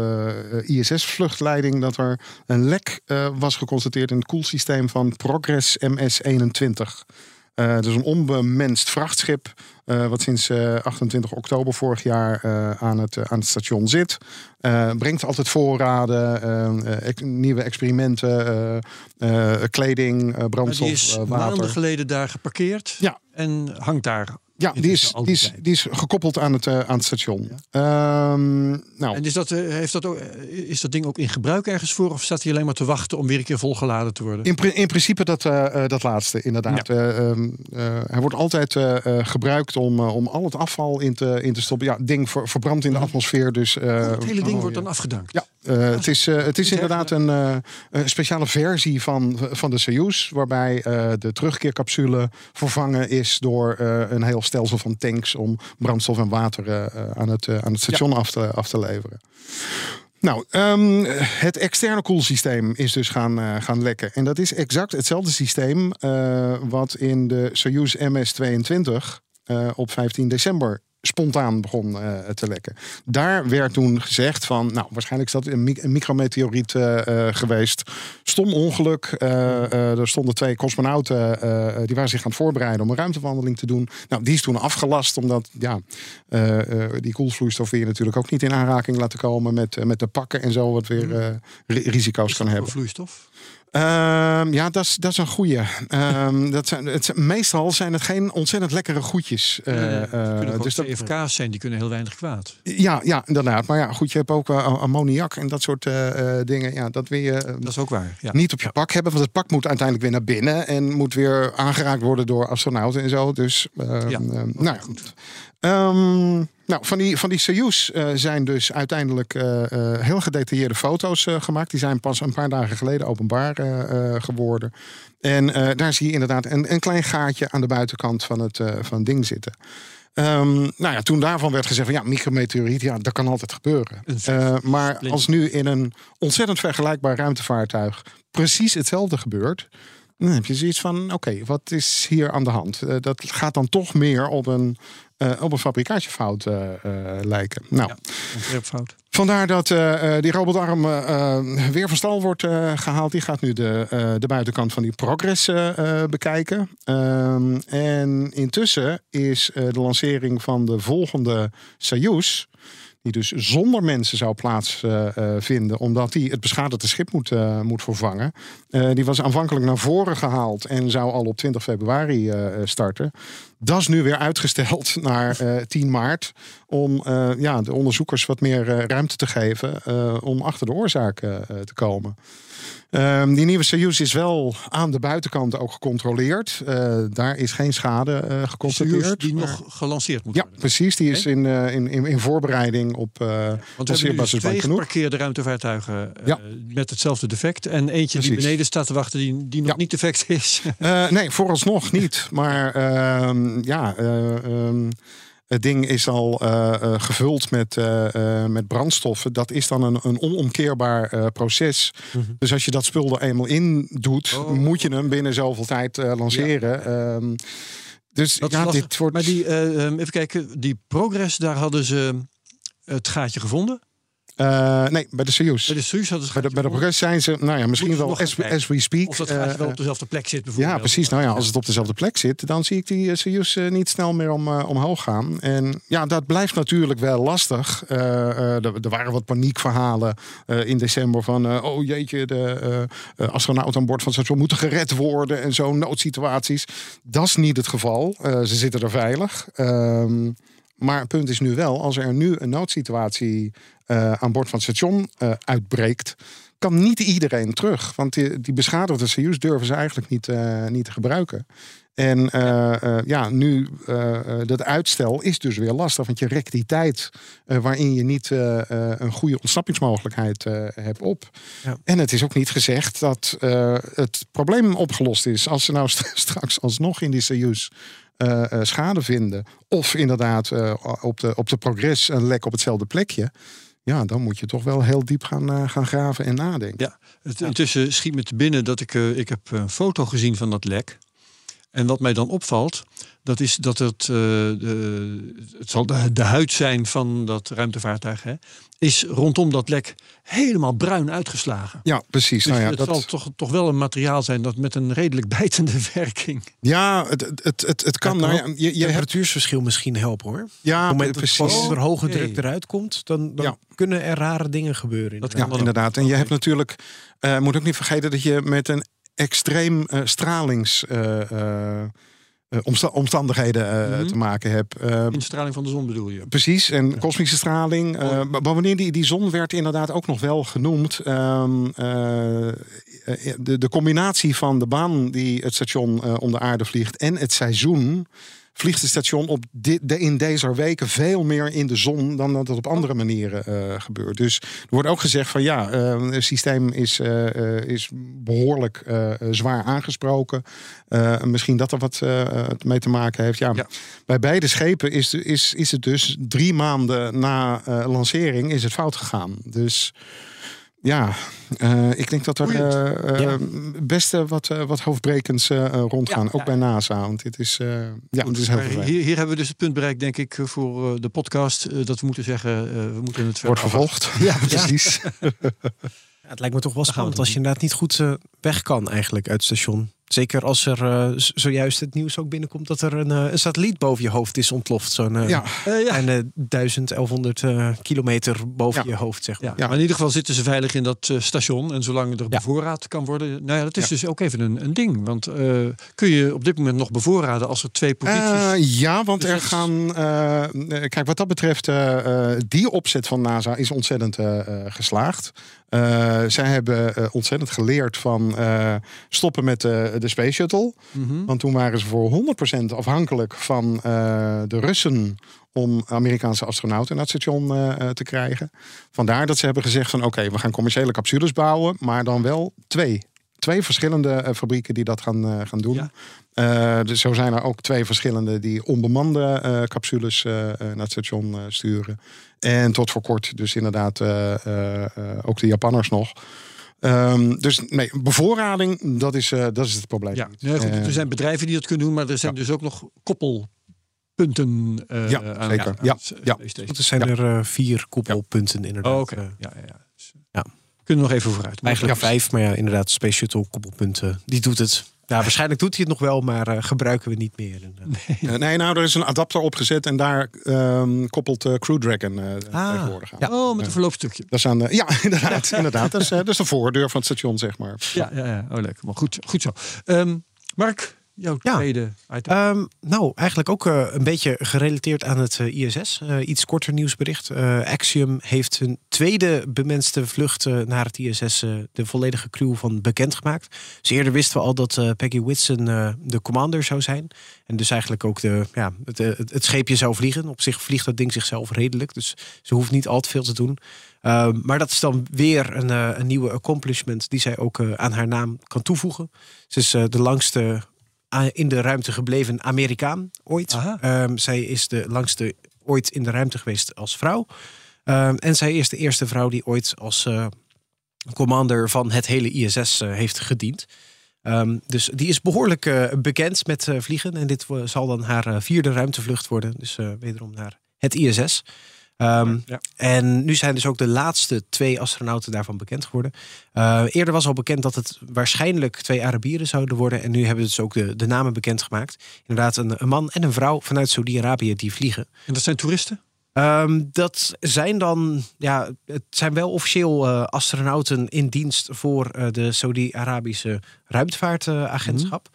Speaker 3: ISS-vluchtleiding dat er een lek was geconstateerd in het koelsysteem van Progress MS-21. Eh dus een onbemenst vrachtschip, eh, wat sinds eh, 28 oktober vorig jaar eh, aan, het, eh, aan het station zit. Eh, brengt altijd voorraden, eh, eh, ex- nieuwe experimenten, eh, eh, kleding, eh,
Speaker 2: Maar
Speaker 3: brandstof,
Speaker 2: die is
Speaker 3: eh,
Speaker 2: maanden
Speaker 3: water.
Speaker 2: geleden daar geparkeerd.
Speaker 3: Ja.
Speaker 2: En hangt daar.
Speaker 3: Ja, die is, die, is, die is gekoppeld aan het, eh, aan het station. Ehm, nou,
Speaker 2: En is dat, eh, heeft dat ook, eh, is dat ding ook in gebruik ergens voor? Of staat hij alleen maar te wachten om weer een keer volgeladen te worden?
Speaker 3: In, pri- in principe dat, dat laatste, inderdaad. Eh, ehm, eh, hij wordt altijd eh, eh, gebruikt om, om al het afval in te, in te stoppen. Ja, het ding ver- verbrandt in de atmosfeer. Dus, eh,
Speaker 2: Oh, het hele ding
Speaker 3: oh,
Speaker 2: wordt
Speaker 3: ja.
Speaker 2: dan afgedankt.
Speaker 3: Ja, eh, het is, eh, het is inderdaad een, eh, een speciale versie van, van de Soyuz, waarbij de terugkeercapsule vervangen is door een heel stelsel van tanks om brandstof en water aan, het, aan het station af, te, af te leveren. Nou, ehm, het externe koelsysteem is dus gaan, gaan lekken. En dat is exact hetzelfde systeem wat in de Soyuz MS-22 eh, op 15 december spontaan begon eh, te lekken. Daar werd toen gezegd van, nou, waarschijnlijk is dat een, mi- een micrometeoriet eh, eh, geweest. Stom ongeluk. Er stonden twee cosmonauten, die waren zich aan het voorbereiden om een ruimtewandeling te doen. Nou, die is toen afgelast, omdat ja, die koelvloeistof weer natuurlijk ook niet in aanraking laten komen met, met de pakken en zo, wat weer ri- risico's kan hebben.
Speaker 2: vloeistof.
Speaker 3: Ehm, ja, dat is, dat is een goeie. Ehm, dat zijn, het, meestal zijn het geen ontzettend lekkere goedjes.
Speaker 2: Nee, nee,
Speaker 3: eh, dus dat,
Speaker 2: CFK's zijn, die kunnen heel weinig kwaad.
Speaker 3: ja, ja, inderdaad. Maar ja, goed, je hebt ook eh, ammoniak en dat soort dingen. Ja, dat wil je eh,
Speaker 2: Dat is ook waar. Ja.
Speaker 3: niet op je pak hebben, want het pak moet uiteindelijk weer naar binnen en moet weer aangeraakt worden door astronauten en zo. Dus,
Speaker 2: Ja, oké,
Speaker 3: nou ja,
Speaker 2: goed.
Speaker 3: Ehm, nou, van die, van die Soyuz eh, zijn dus uiteindelijk eh, eh, heel gedetailleerde foto's gemaakt. Die zijn pas een paar dagen geleden openbaar geworden. En daar zie je inderdaad een, een klein gaatje aan de buitenkant van het, van het ding zitten. Ehm, nou ja, toen daarvan werd gezegd van ja, micrometeoriet, ja, dat kan altijd gebeuren. Maar als nu in een ontzettend vergelijkbaar ruimtevaartuig precies hetzelfde gebeurt, dan heb je zoiets van: oké, wat is hier aan de hand? Dat gaat dan toch meer op een, op een fabricatiefout eh, eh, lijken. Nou,
Speaker 2: Ja. Ontwerpfout.
Speaker 3: Vandaar dat eh, eh, die robotarm eh, eh, weer van stal wordt eh, gehaald. Die gaat nu de, eh, de buitenkant van die Progress eh, eh, bekijken. Ehm, en intussen is eh, de lancering van de volgende Soyuz... die dus zonder mensen zou plaatsvinden... omdat die het beschadigde schip moet, eh, moet vervangen. Eh, die was aanvankelijk naar voren gehaald... en zou al op 20 februari eh, starten. Dat is nu weer uitgesteld naar eh, 10 maart om eh, ja, de onderzoekers wat meer eh, ruimte te geven eh, om achter de oorzaak eh, eh, te komen. Ehm, die nieuwe Soyuz is wel aan de buitenkant ook gecontroleerd. Eh, daar is geen schade eh,
Speaker 2: Soyuz
Speaker 3: geconstateerd.
Speaker 2: die
Speaker 3: maar-
Speaker 2: nog gelanceerd moet
Speaker 3: Ja,
Speaker 2: worden.
Speaker 3: precies. Die is in, eh, in, in, in voorbereiding op uh,
Speaker 2: Want we hebben dus twee geparkeerde ruimtevaartuigen
Speaker 3: Ja.
Speaker 2: met hetzelfde defect. En eentje die beneden staat te wachten die, die nog
Speaker 3: Ja.
Speaker 2: niet defect is.
Speaker 3: Nee, vooralsnog niet. Maar ehm, ja, ehm, het ding is al eh, eh, gevuld met, eh, met brandstoffen. Dat is dan een, een onomkeerbaar proces. Dus als je dat spul er eenmaal in doet,
Speaker 2: Oh.
Speaker 3: moet je hem binnen zoveel tijd lanceren. Ehm, dus
Speaker 2: Dat
Speaker 3: ja, dit wordt.
Speaker 2: Maar die, eh, ehm, even kijken, die Progress, daar hadden ze het gaatje gevonden.
Speaker 3: Eh, nee, bij de Soyuz.
Speaker 2: Bij de Soyuz hadden ze
Speaker 3: Bij de,
Speaker 2: het
Speaker 3: bij de progress zijn ze, nou ja, misschien wel as, as we speak.
Speaker 2: Of dat gaatje
Speaker 3: eh,
Speaker 2: wel op dezelfde plek zit bijvoorbeeld.
Speaker 3: Ja, precies. Nou ja, als het op dezelfde plek zit, dan zie ik die eh, Soyuz niet snel meer om, omhoog gaan. En ja, dat blijft natuurlijk wel lastig. Er, waren wat paniekverhalen in december van... oh jeetje, de astronauten aan boord van het station moeten gered worden... en zo, noodsituaties. Dat is niet het geval. Ze zitten er veilig. Ehm, maar het punt is nu wel, als er nu een noodsituatie eh, aan boord van het station eh, uitbreekt, kan niet iedereen terug. Want die, die beschadigde Soyuz durven ze eigenlijk niet, eh, niet te gebruiken. En ja, nu dat uitstel is dus weer lastig. Want je rekt die tijd waarin je niet een goede ontsnappingsmogelijkheid hebt op.
Speaker 4: Ja.
Speaker 3: En het is ook niet gezegd dat het probleem opgelost is. Als ze nou st- straks alsnog in die Soyuz eh, eh, schade vinden. Of inderdaad eh, op, de, op de progress een lek op hetzelfde plekje. ja, dan moet je toch wel heel diep gaan, gaan graven en nadenken.
Speaker 2: Ja, intussen schiet me te binnen dat ik, ik heb een foto gezien van dat lek. En wat mij dan opvalt, dat is dat het, eh, de, het zal de, de huid zijn van dat ruimtevaartuig, hè, is rondom dat lek helemaal bruin uitgeslagen.
Speaker 3: Ja, precies.
Speaker 2: Dus
Speaker 3: nou ja,
Speaker 2: het
Speaker 3: dat,
Speaker 2: zal toch, toch wel een materiaal zijn dat met een redelijk bijtende werking.
Speaker 3: ja het, het, het, het, het kan.
Speaker 4: Ja,
Speaker 3: Nou
Speaker 4: kan
Speaker 3: ja, je, je hebt,
Speaker 4: temperatuursverschil misschien helpen hoor. Op
Speaker 3: ja,
Speaker 4: het moment dat
Speaker 3: precies.
Speaker 4: pas er hoge druk eruit komt, dan, dan
Speaker 3: Ja.
Speaker 4: kunnen er rare dingen gebeuren.
Speaker 2: Dat
Speaker 4: inderdaad.
Speaker 3: Ja,
Speaker 2: kan dan
Speaker 3: inderdaad. En je hebt natuurlijk, eh, moet ook niet vergeten dat je met een extreem eh, stralings. eh, eh, eh, omsta- omstandigheden eh,
Speaker 2: Mhm.
Speaker 3: te maken hebt. Eh,
Speaker 2: Instraling van de zon bedoel je?
Speaker 3: Precies, en kosmische straling. maar wanneer die, die zon werd inderdaad ook nog wel genoemd. ehm, eh, eh, de, de combinatie van de baan die het station om de aarde vliegt en het seizoen. Vliegt het station op de, in deze weken veel meer in de zon dan dat het op andere manieren eh, gebeurt. Dus er wordt ook gezegd van ja, eh, het systeem is, eh, is behoorlijk eh, zwaar aangesproken. Misschien dat er wat mee te maken heeft. Ja,
Speaker 2: Ja.
Speaker 3: bij beide schepen is, is, is het dus drie maanden na lancering is het fout gegaan. Dus ja, eh, ik denk dat er
Speaker 2: Boeiend.
Speaker 3: eh,
Speaker 4: Ja.
Speaker 3: eh, best wat, wat hoofdbrekens rondgaan.
Speaker 2: Ja,
Speaker 3: ook
Speaker 2: ja.
Speaker 3: bij NASA. Want dit is, ja, het is heel
Speaker 2: Maar
Speaker 3: vervelend.
Speaker 2: hier, hier hebben we dus het punt bereikt, denk ik, voor de podcast. dat we moeten zeggen, we moeten het
Speaker 3: Wordt vervolgd.
Speaker 2: Ja,
Speaker 3: precies.
Speaker 4: Het lijkt me toch wel spannend als je inderdaad niet goed weg kan eigenlijk uit het station. Zeker als er eh, zojuist het nieuws ook binnenkomt dat er een, eh, een satelliet boven je hoofd is ontploft. Zo'n eh,
Speaker 3: ja,
Speaker 2: Eh, ja.
Speaker 4: en eh 1000, 1100 eh, kilometer boven
Speaker 3: Ja.
Speaker 4: je hoofd, zeg maar.
Speaker 2: Ja,
Speaker 3: Ja.
Speaker 2: maar in ieder geval zitten ze veilig in dat station. En zolang er bevoorraad kan worden. Nou ja, dat is
Speaker 3: Ja.
Speaker 2: dus ook even een, een ding. Want eh, kun je op dit moment nog bevoorraden als er twee posities.
Speaker 3: Ja, want
Speaker 2: Dus
Speaker 3: er gaan. kijk, wat dat betreft, die opzet van NASA is ontzettend geslaagd. Eh, zij hebben ontzettend geleerd van eh, stoppen met de, de Space Shuttle.
Speaker 2: Mhm.
Speaker 3: Want toen waren ze voor 100% afhankelijk van eh, de Russen om Amerikaanse astronauten naar het station eh, eh, te krijgen. Vandaar dat ze hebben gezegd van oké, we gaan commerciële capsules bouwen, maar dan wel twee. Twee verschillende fabrieken die dat gaan, gaan doen.
Speaker 2: Ja.
Speaker 3: Dus zo zijn er ook twee verschillende die onbemande capsules naar het station sturen. En tot voor kort dus inderdaad ook de Japanners nog. Ehm, dus nee, bevoorrading, dat is, eh, dat is het probleem.
Speaker 2: Ja,
Speaker 3: niet.
Speaker 2: ja goed,
Speaker 3: Eh,
Speaker 2: er zijn bedrijven die dat kunnen doen, maar er zijn dus ook nog koppelpunten. eh,
Speaker 3: Ja,
Speaker 2: aan,
Speaker 3: zeker.
Speaker 2: aan
Speaker 3: Ja, ja.
Speaker 4: Er zijn er vier koppelpunten inderdaad.
Speaker 2: Oh, oké. Ja, ja, ja. Dus,
Speaker 4: Ja.
Speaker 2: Kunnen we nog even vooruit.
Speaker 4: Eigenlijk
Speaker 2: ja,
Speaker 4: vijf, maar ja, inderdaad, Space Shuttle koppelpunten, die doet het. Ja, waarschijnlijk doet hij het nog wel, maar eh, gebruiken we niet meer. inderdaad.
Speaker 3: Eh, nee, nou, er is een adapter opgezet en daar ehm, koppelt eh, Crew Dragon eh tegenwoordig aan.
Speaker 4: ja.
Speaker 2: Oh, met een verloopstukje.
Speaker 3: Dat is aan de, ja, inderdaad. inderdaad. Dat, is, eh, dat is de voordeur van het station, zeg maar.
Speaker 2: Ja, ja, ja. Oh, leuk. Maar goed, goed zo. Ehm, Mark, jouw
Speaker 4: Ja.
Speaker 2: tweede item.
Speaker 4: Ehm, nou, eigenlijk ook eh, een beetje gerelateerd aan het eh, ISS. Eh, iets korter nieuwsbericht. Axiom heeft hun tweede bemenste vlucht naar het ISS de volledige crew van bekendgemaakt. Dus eerder wisten we al dat Peggy Whitson de commander zou zijn. En dus eigenlijk ook de, ja, het, het, het scheepje zou vliegen. Op zich vliegt dat ding zichzelf redelijk. Dus ze hoeft niet al te veel te doen. Ehm, maar dat is dan weer een, een nieuwe accomplishment die zij ook aan haar naam kan toevoegen. Ze is de langste in de ruimte gebleven Amerikaan ooit. Ehm, zij is de langste ooit in de ruimte geweest als vrouw. Ehm, en zij is de eerste vrouw die ooit als eh, commander van het hele ISS eh, heeft gediend. Ehm, dus die is behoorlijk eh, bekend met eh, vliegen. En dit zal dan haar eh, vierde ruimtevlucht worden. Dus eh, wederom naar het ISS. Ehm,
Speaker 2: Ja.
Speaker 4: En nu zijn dus ook de laatste twee astronauten daarvan bekend geworden. Eh, eerder was al bekend dat het waarschijnlijk twee Arabieren zouden worden. En nu hebben ze dus ook de, de namen bekendgemaakt. Inderdaad, een, een man en een vrouw vanuit Saudi-Arabië die vliegen.
Speaker 2: En dat zijn toeristen?
Speaker 4: Ehm, dat zijn dan, ja, het zijn wel officieel eh, astronauten in dienst voor eh, de Saudi-Arabische ruimtevaartagentschap.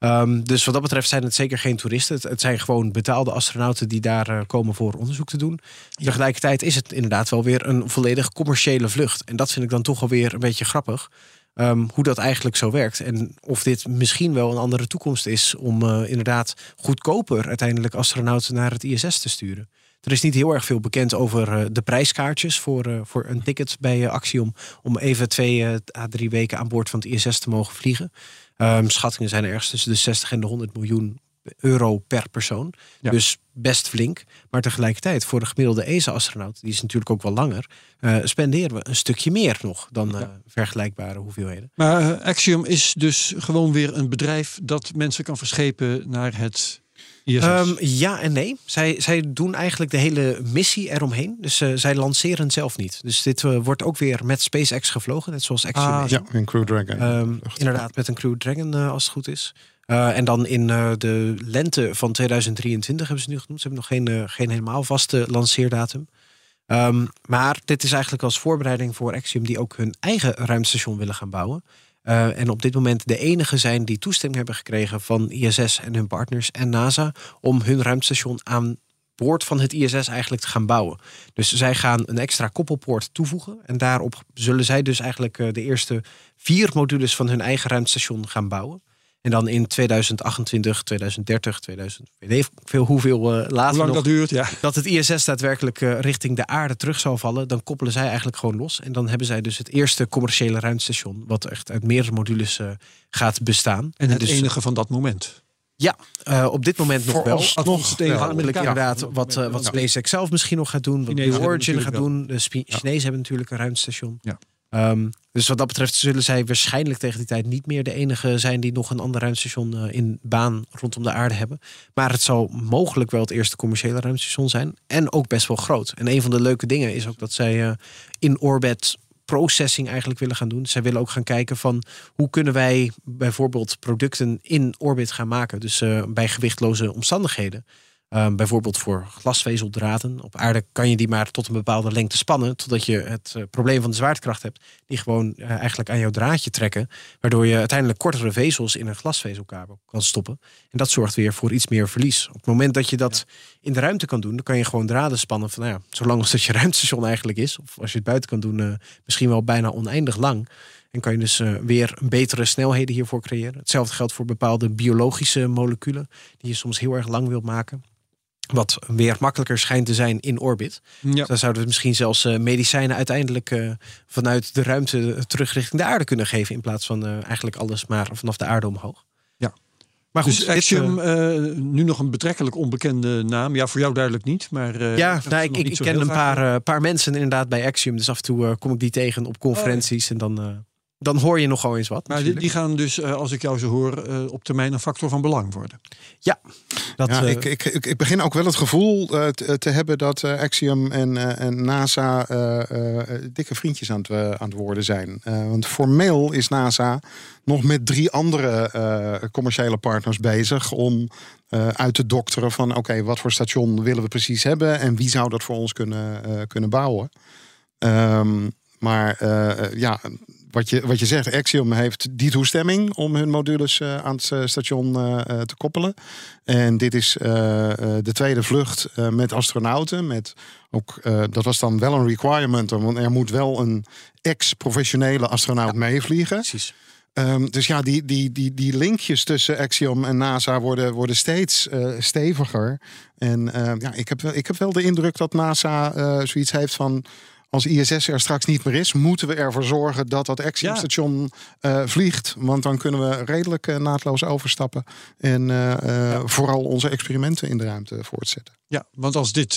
Speaker 4: Ehm, dus wat dat betreft zijn het zeker geen toeristen. Het, het zijn gewoon betaalde astronauten die daar eh, komen voor onderzoek te doen. Tegelijkertijd is het inderdaad wel weer een volledig commerciële vlucht. En dat vind ik dan toch alweer een beetje grappig. ehm, hoe dat eigenlijk zo werkt. En of dit misschien wel een andere toekomst is om eh, inderdaad goedkoper uiteindelijk astronauten naar het ISS te sturen. Er is niet heel erg veel bekend over eh, de prijskaartjes voor, voor een ticket bij Axiom. Om even twee à drie weken aan boord van het ISS te mogen vliegen. Ehm, schattingen zijn er ergens tussen de 60 en de 100 miljoen euro per persoon.
Speaker 2: Ja.
Speaker 4: Dus best flink. Maar tegelijkertijd, voor de gemiddelde ESA-astronaut, die is natuurlijk ook wel langer, eh, spenderen we een stukje meer nog dan eh, vergelijkbare hoeveelheden.
Speaker 2: Maar eh, Axiom is dus gewoon weer een bedrijf dat mensen kan verschepen naar het
Speaker 4: Ehm, ja en nee. Zij, zij doen eigenlijk de hele missie eromheen. Dus eh, zij lanceren zelf niet. Dus dit eh, wordt ook weer met SpaceX gevlogen, net zoals Axiom.
Speaker 2: Ah,
Speaker 4: is.
Speaker 3: Ja, in Crew Dragon.
Speaker 4: Ehm, inderdaad, met een Crew Dragon eh, als het goed is. Eh, en dan in eh, de lente van 2023 hebben ze nu genoemd. Ze hebben nog geen, geen helemaal vaste lanceerdatum. Ehm, maar dit is eigenlijk als voorbereiding voor Axiom die ook hun eigen ruimtestation willen gaan bouwen. Eh, en op dit moment de enige zijn die toestemming hebben gekregen van ISS en hun partners en NASA om hun ruimtestation aan boord van het ISS eigenlijk te gaan bouwen. Dus zij gaan een extra koppelpoort toevoegen. En daarop zullen zij dus eigenlijk eh, de eerste vier modules van hun eigen ruimtestation gaan bouwen. En dan in 2028, 2030, 2000, weet ik veel hoeveel eh, later
Speaker 2: Hoe lang
Speaker 4: nog,
Speaker 2: dat duurt, ja.
Speaker 4: dat het ISS daadwerkelijk eh, richting de aarde terug zal vallen, dan koppelen zij eigenlijk gewoon los. En dan hebben zij dus het eerste commerciële ruimtestation, wat echt uit meerdere modules eh, gaat bestaan.
Speaker 2: En het
Speaker 4: dus,
Speaker 2: enige van dat moment.
Speaker 4: Ja, eh, op dit moment nog wel. Afhankelijk
Speaker 2: Ja.
Speaker 4: inderdaad wat, wat
Speaker 2: Ja.
Speaker 4: SpaceX zelf misschien nog gaat doen. Wat Blue
Speaker 2: hebben
Speaker 4: Origin gaat doen. De Chinezen hebben natuurlijk een ruimtestation.
Speaker 2: Ja.
Speaker 4: Ehm, dus wat dat betreft zullen zij waarschijnlijk tegen die tijd niet meer de enige zijn die nog een ander ruimtestation eh, in baan rondom de aarde hebben. Maar het zal mogelijk wel het eerste commerciële ruimtestation zijn. En ook best wel groot. En een van de leuke dingen is ook dat zij eh, in orbit processing eigenlijk willen gaan doen. Zij willen ook gaan kijken van hoe kunnen wij bijvoorbeeld producten in orbit gaan maken. Dus eh, bij gewichtloze omstandigheden. Ehm, bijvoorbeeld voor glasvezeldraden. Op aarde kan je die maar tot een bepaalde lengte spannen. Totdat je het eh, probleem van de zwaartekracht hebt. Die gewoon eh, eigenlijk aan jouw draadje trekken. Waardoor je uiteindelijk kortere vezels in een glasvezelkabel kan stoppen. En dat zorgt weer voor iets meer verlies. Op het moment dat je dat in de ruimte kan doen. Dan kan je gewoon draden spannen van nou ja, zolang als dat je ruimtestation eigenlijk is. Of als je het buiten kan doen. eh, misschien wel bijna oneindig lang. En kan je dus weer betere snelheden hiervoor creëren. Hetzelfde geldt voor bepaalde biologische moleculen. Die je soms heel erg lang wilt maken. Wat weer makkelijker schijnt te zijn in orbit.
Speaker 2: Ja.
Speaker 4: Dan zouden we misschien zelfs eh, medicijnen uiteindelijk eh, vanuit de ruimte terug richting de aarde kunnen geven. In plaats van eh, eigenlijk alles maar vanaf de aarde omhoog.
Speaker 2: Ja.
Speaker 4: Maar goed,
Speaker 2: dus
Speaker 4: dit,
Speaker 2: Axiom,
Speaker 4: eh,
Speaker 2: eh, nu nog een betrekkelijk onbekende naam. Ja, voor jou duidelijk niet. Maar, eh,
Speaker 4: ja, nou, ik, ik, ken een paar, eh, paar mensen inderdaad bij Axiom. Dus af en toe eh, kom ik die tegen op conferenties. En dan, eh, dan hoor je nog gewoon eens wat.
Speaker 2: Maar die, gaan dus, eh, als ik jou zo hoor, eh, op termijn een factor van belang worden.
Speaker 4: dat,
Speaker 3: ja,
Speaker 4: eh,
Speaker 3: ik, ik, ik, begin ook wel het gevoel eh, te, te hebben dat eh, Axiom en, eh, en NASA eh, eh, dikke vriendjes aan het, aan het worden zijn. Eh, want formeel is NASA nog met drie andere eh, commerciële partners bezig om eh, uit te dokteren van oké, wat voor station willen we precies hebben en wie zou dat voor ons kunnen, eh, kunnen bouwen. Ehm, maar eh, ja, wat je, wat je zegt, Axiom heeft die toestemming om hun modules eh, aan het eh, station eh, te koppelen. En dit is de tweede vlucht met astronauten. Met ook, dat was dan wel een requirement, want er moet wel een ex-professionele astronaut meevliegen.
Speaker 4: precies.
Speaker 3: Ehm, dus ja, die, die, die, die linkjes tussen Axiom en NASA worden, worden steeds steviger. En ja, ik heb, wel, ik heb wel de indruk dat NASA zoiets heeft van. Als ISS er straks niet meer is, moeten we ervoor zorgen dat dat Axiom-station eh, vliegt. Want dan kunnen we redelijk eh, naadloos overstappen. En eh, vooral onze experimenten in de ruimte voortzetten.
Speaker 2: Ja, want als dit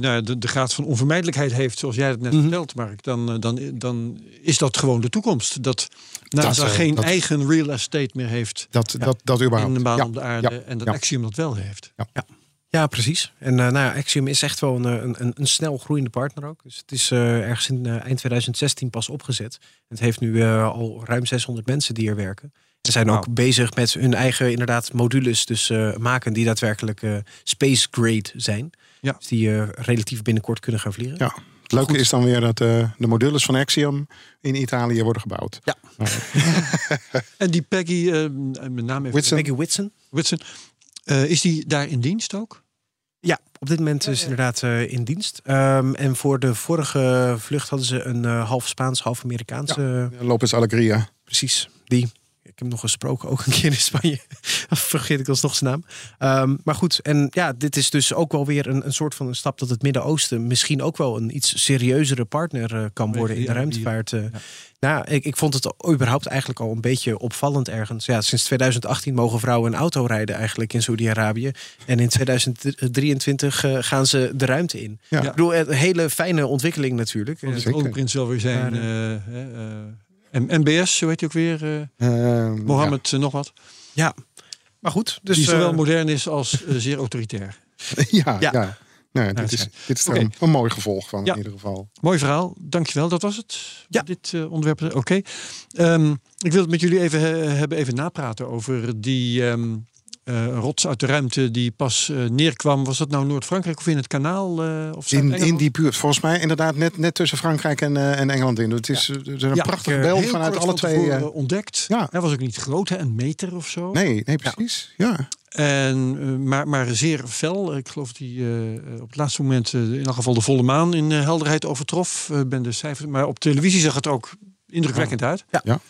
Speaker 2: nou, de, de graad van onvermijdelijkheid heeft, zoals jij het net
Speaker 4: Mhm.
Speaker 2: vertelt, Mark, dan, dan, dan is dat gewoon de toekomst. Dat NASA
Speaker 3: eh,
Speaker 2: geen
Speaker 3: dat-
Speaker 2: eigen real estate meer heeft
Speaker 3: Dat, dat, dat überhaupt.
Speaker 2: in de baan op de aarde en dat. Axiom dat wel heeft.
Speaker 4: Ja, precies. En eh, nou ja, Axiom is echt wel een, eh, een, een, een snel groeiende partner ook. Dus het is eh, ergens in eind 2016 pas opgezet. Het heeft nu eh, al ruim 600 mensen die er werken. Ze zijn ook bezig met hun eigen inderdaad modules dus eh, maken die daadwerkelijk eh, space grade zijn.
Speaker 2: Ja.
Speaker 4: Dus die eh, relatief binnenkort kunnen gaan vliegen.
Speaker 3: Ja. Het leuke is dan weer dat eh, de modules van Axiom in Italië worden gebouwd.
Speaker 4: Ja.
Speaker 2: En die Peggy, met even
Speaker 3: Whitson.
Speaker 4: Maggie Whitson.
Speaker 2: Whitson, eh, is die daar in dienst ook?
Speaker 4: Ja, op dit moment is inderdaad eh, in dienst. Ehm, en voor de vorige vlucht hadden ze een eh, half Spaans, half Amerikaanse.
Speaker 3: Lopez Alegria.
Speaker 4: Precies, die. Heb hem nog gesproken, ook een keer in Spanje. Vergeet ik alsnog zijn naam. Ehm, maar goed, en ja, dit is dus ook wel weer een, een soort van een stap dat het Midden-Oosten misschien ook wel een iets serieuzere partner eh, kan worden in de ruimtevaart. eh. Nou, ik, ik vond het überhaupt eigenlijk al een beetje opvallend ergens. Ja, sinds 2018 mogen vrouwen een auto rijden eigenlijk in Saudi-Arabië. En in 2023 eh, gaan ze de ruimte in.
Speaker 3: Ja.
Speaker 4: Ik bedoel, een hele fijne ontwikkeling natuurlijk.
Speaker 2: Het
Speaker 4: Eh,
Speaker 2: kroonprins wel weer zijn.
Speaker 4: Maar,
Speaker 2: M- MBS, zo heet hij ook weer. eh
Speaker 3: Eh,
Speaker 2: Mohammed eh, nog wat.
Speaker 4: ja, maar goed. Dus,
Speaker 2: die zowel
Speaker 4: eh,
Speaker 2: modern is als zeer autoritair.
Speaker 3: Ja, ja.
Speaker 4: Ja.
Speaker 3: Nee, dit, is, dit is een, een mooi gevolg van
Speaker 2: Ja.
Speaker 3: in ieder geval.
Speaker 2: Mooi verhaal, dankjewel. Dat was het.
Speaker 4: Ja.
Speaker 2: Dit eh, onderwerp. Oké. Ehm, ik wil het met jullie even hebben, even napraten over die ehm, eh, rots uit de ruimte die pas eh, neerkwam. Was dat nou Noord-Frankrijk of in het kanaal? eh of
Speaker 3: In, in die buurt, volgens mij inderdaad net, net tussen Frankrijk en, en Engeland in. Het is, er is een
Speaker 2: Ja,
Speaker 3: prachtig beeld vanuit alle
Speaker 2: van
Speaker 3: twee. eh,
Speaker 2: ontdekt.
Speaker 3: ja.
Speaker 2: Hij was ook niet groot, hè? een meter of zo.
Speaker 3: nee, nee, precies. Ja.
Speaker 2: En, maar, maar zeer fel. Ik geloof eh, op het laatste moment in elk geval de volle maan in helderheid overtrof. Ben de cijfers, maar op televisie zag het ook indrukwekkend uit.
Speaker 4: Ja.
Speaker 3: Ja.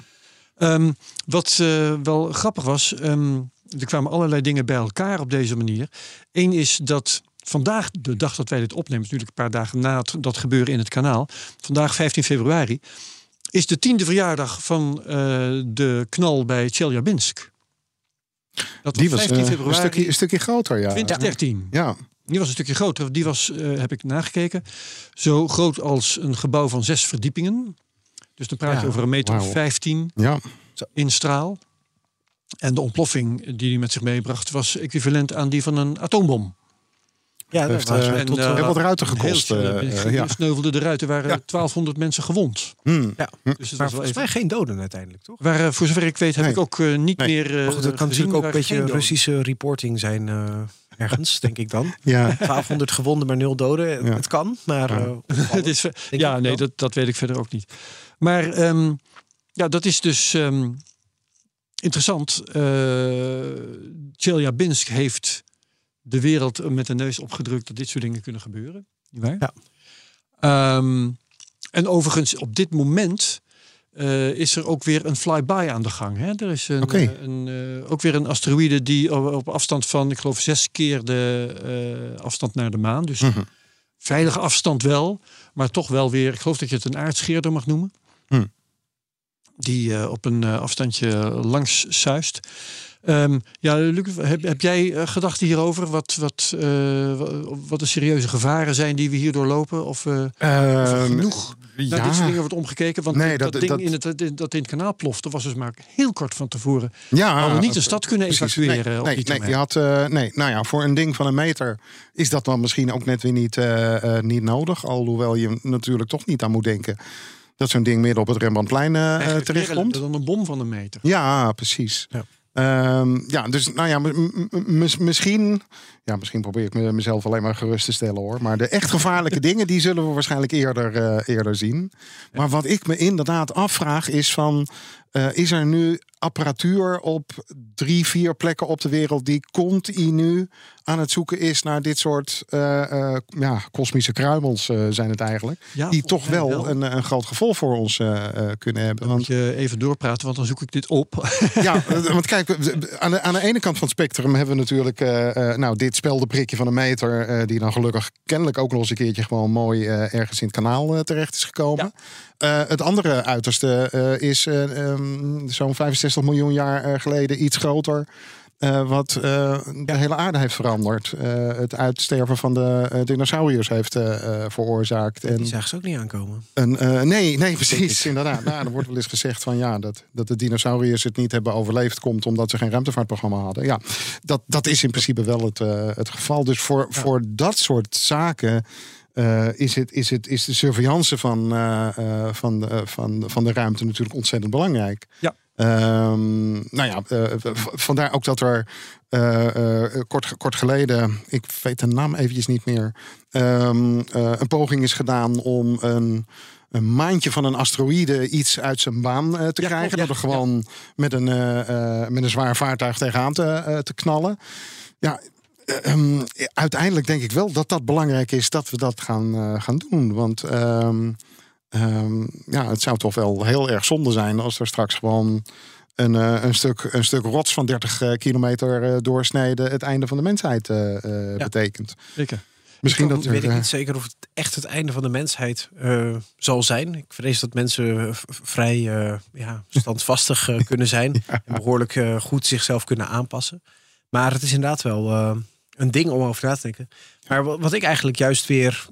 Speaker 2: Ehm, wat wel grappig was, ehm, er kwamen allerlei dingen bij elkaar op deze manier. Eén is dat vandaag, de dag dat wij dit opnemen, natuurlijk een paar dagen na het, dat gebeuren in het kanaal, vandaag 15 februari, is de tiende verjaardag van eh, de knal bij Chelyabinsk. Dat
Speaker 3: Die was
Speaker 2: 15
Speaker 3: eh, een,
Speaker 2: februari
Speaker 3: stukje, een stukje groter, ja.
Speaker 2: 2013.
Speaker 3: Ja,
Speaker 2: Die was een stukje groter. Die was, eh, heb ik nagekeken, zo groot als een gebouw van zes verdiepingen. Dus dan praat je over een meter of
Speaker 3: wauw.
Speaker 2: 15
Speaker 3: ja.
Speaker 2: in straal. En de ontploffing die hij met zich meebracht was equivalent aan die van een atoombom.
Speaker 4: ja, dat
Speaker 3: heeft,
Speaker 4: was
Speaker 3: eh,
Speaker 2: en,
Speaker 4: tot,
Speaker 2: eh,
Speaker 3: Heel wat ruiten
Speaker 2: Heel
Speaker 3: gekost.
Speaker 2: snel,
Speaker 3: eh,
Speaker 2: eh,
Speaker 3: ja.
Speaker 2: sneuvelden de ruiten, waren
Speaker 3: Ja.
Speaker 2: 1200 mensen gewond.
Speaker 3: Hmm.
Speaker 4: ja.
Speaker 2: Dus het was
Speaker 4: Maar
Speaker 2: wel
Speaker 4: volgens
Speaker 2: even...
Speaker 4: mij geen doden uiteindelijk, toch?
Speaker 2: Waar, voor zover ik weet heb
Speaker 3: Nee.
Speaker 2: ik ook niet
Speaker 3: Nee.
Speaker 2: meer eh
Speaker 4: Maar goed, dat kan natuurlijk ook een beetje. Russische reporting zijn eh, ergens, denk ik dan.
Speaker 3: Ja.
Speaker 4: 1200 gewonden, maar nul doden.
Speaker 3: Ja.
Speaker 4: Het kan, maar... Eh,
Speaker 2: Het is, ja, nee, dat, dat weet ik verder ook niet. Maar ehm, ja, dat is dus ehm, interessant. Uh, Chelyabinsk heeft de wereld met de neus opgedrukt dat dit soort dingen kunnen gebeuren. Niet waar?
Speaker 4: Ja.
Speaker 2: Ehm, en overigens, op dit moment eh, is er ook weer een flyby aan de gang. Hè? Er is een, eh, een, eh, ook weer een asteroïde die op, op afstand van, ik geloof, zes keer de eh, afstand naar de maan. Dus
Speaker 3: Mhm.
Speaker 2: veilige afstand wel, maar toch wel weer, ik geloof dat je het een aardscheerder mag noemen.
Speaker 3: Hm.
Speaker 2: Die eh, op een eh, afstandje langs zuist. Ehm, ja, Luc, heb, heb jij eh, gedachten hierover? Wat, wat, wa- wat de serieuze gevaren zijn die we hier doorlopen? Of, of
Speaker 3: Ehm,
Speaker 2: genoeg naar dit soort
Speaker 3: ja,
Speaker 2: dingen wordt omgekeken? Want
Speaker 3: Nee,
Speaker 2: dat,
Speaker 3: dat-
Speaker 2: ding
Speaker 3: dat-
Speaker 2: In het, dat in het kanaal plofte was dus maar heel kort van tevoren.
Speaker 3: ja,
Speaker 2: Hadden we niet de stad kunnen
Speaker 3: precies.
Speaker 2: evacueren
Speaker 3: Nee,
Speaker 2: op
Speaker 3: nee, nee, je had, nee, nou ja, voor een ding van een meter is dat dan misschien ook net weer niet, niet nodig. Alhoewel je natuurlijk toch niet aan moet denken dat zo'n ding midden op het Rembrandtplein
Speaker 2: Eigenlijk
Speaker 3: terechtkomt.
Speaker 2: meer Dan een bom van een meter.
Speaker 3: Ja, precies.
Speaker 4: Ja.
Speaker 3: Ehm, ja, dus nou ja, misschien, ja, misschien probeer ik me- mezelf alleen maar gerust te stellen hoor. Maar de echt gevaarlijke dingen, die zullen we waarschijnlijk eerder, eh, eerder zien. Maar wat ik me inderdaad afvraag is van, is er nu apparatuur op drie, vier plekken op de wereld die continu aan het zoeken is naar dit soort eh, eh, ja, kosmische kruimels eh, zijn het eigenlijk.
Speaker 2: Ja,
Speaker 3: die toch wel, Een, een groot gevolg voor ons kunnen hebben.
Speaker 2: Dan
Speaker 3: Want
Speaker 2: moet je even doorpraten, want dan zoek ik dit op.
Speaker 3: ja, want kijk, aan de, aan de ene kant van het spectrum hebben we natuurlijk nou, dit speldenprikje van een meter, die dan gelukkig kennelijk ook nog eens een keertje gewoon mooi ergens in het kanaal terecht is gekomen. Het andere uiterste is eh, ehm, zo'n 65 miljoen jaar geleden iets groter. Eh, wat eh, de hele aarde heeft veranderd. Eh, het uitsterven van de dinosauriërs heeft veroorzaakt. En
Speaker 4: Die zagen ze ook niet aankomen.
Speaker 3: nee, nee, precies. Inderdaad. Nou, er wordt wel eens gezegd van ja, dat, dat de dinosauriërs het niet hebben overleefd, komt omdat ze geen ruimtevaartprogramma hadden. Ja, dat, dat is in principe wel het, het geval. Dus voor, voor dat soort zaken. is, het, is, het, is de surveillance van, van, de, van, van de ruimte natuurlijk ontzettend belangrijk.
Speaker 2: Ja.
Speaker 3: Ehm, nou ja, eh, vandaar ook dat er eh, eh, kort, kort geleden, ik weet de naam eventjes niet meer, ehm, eh, een poging is gedaan om een, een maandje van een asteroïde iets uit zijn baan te
Speaker 2: Ja,
Speaker 3: krijgen.
Speaker 2: klopt,
Speaker 3: dat er
Speaker 2: ja,
Speaker 3: gewoon met, een, met een zwaar vaartuig tegenaan te, te knallen. Ja, eh, ehm, uiteindelijk denk ik wel dat dat belangrijk is dat we dat gaan, gaan doen. Want ehm, ja, het zou toch wel heel erg zonde zijn als er straks gewoon een, eh, een, stuk, een stuk rots van 30 eh, kilometer eh, doorsneden het einde van de mensheid eh, betekent.
Speaker 2: Zeker.
Speaker 3: Misschien
Speaker 4: Dan
Speaker 3: dat
Speaker 4: weet
Speaker 3: er,
Speaker 4: ik niet zeker of het echt het einde van de mensheid zal zijn. Ik vrees dat mensen vrij ja, standvastig kunnen zijn. En behoorlijk eh, goed zichzelf kunnen aanpassen. Maar het is inderdaad wel een ding om over na te denken. Maar wa- wat ik eigenlijk juist weer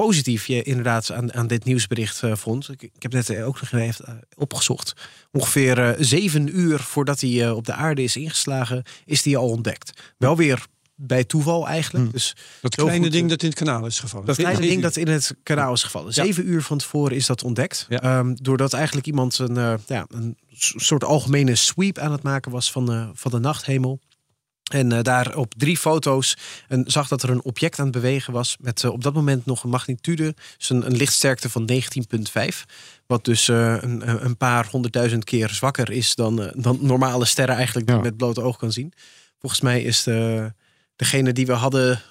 Speaker 4: positief je, inderdaad aan, aan dit nieuwsbericht eh, vond. Ik, ik heb net eh, ook nog even eh, opgezocht. Ongeveer zeven uur voordat hij op de aarde is ingeslagen, is hij al ontdekt. Wel weer bij toeval eigenlijk. Dus
Speaker 2: Dat kleine
Speaker 4: goed,
Speaker 2: ding dat in het kanaal is gevallen.
Speaker 4: dat kleine ding
Speaker 2: uur.
Speaker 4: dat in het kanaal is gevallen. Zeven uur van tevoren is dat ontdekt.
Speaker 2: Ja.
Speaker 4: Ehm, doordat eigenlijk iemand een, ja, een soort algemene sweep aan het maken was van de, van de nachthemel. En eh, daar op drie foto's en zag dat er een object aan het bewegen was. Met eh, op dat moment nog een magnitude. Dus een, een lichtsterkte van 19,5. Wat dus eh, een, een paar honderdduizend keer zwakker is dan, dan normale sterren eigenlijk die
Speaker 3: Ja.
Speaker 4: je met blote oog kan zien. Volgens mij is de, degene die we hadden.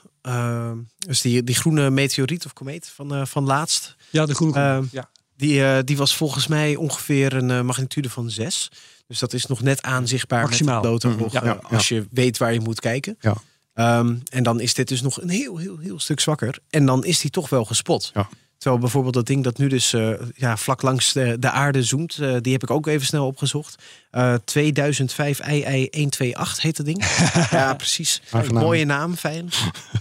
Speaker 4: dus die, die groene meteoriet of komeet van, van laatst.
Speaker 2: Ja, de groene ja.
Speaker 4: Die, die was volgens mij ongeveer een magnitude van 6. Dus dat is nog net aanzichtbaar
Speaker 2: Maximaal.
Speaker 4: met het blote
Speaker 3: Mhm. Ja,
Speaker 4: eh,
Speaker 3: ja.
Speaker 4: Als je weet waar je moet kijken.
Speaker 3: Ja.
Speaker 4: Ehm, en dan is dit dus nog een heel, heel, heel stuk zwakker. En dan is die toch wel gespot.
Speaker 3: Ja.
Speaker 4: Terwijl bijvoorbeeld dat ding dat nu dus eh, ja, vlak langs de, de aarde zoomt. eh, die heb ik ook even snel opgezocht. Eh 2005 II128 heet dat ding. ja, precies.
Speaker 3: Aangenaam.
Speaker 4: Mooie naam, fijn.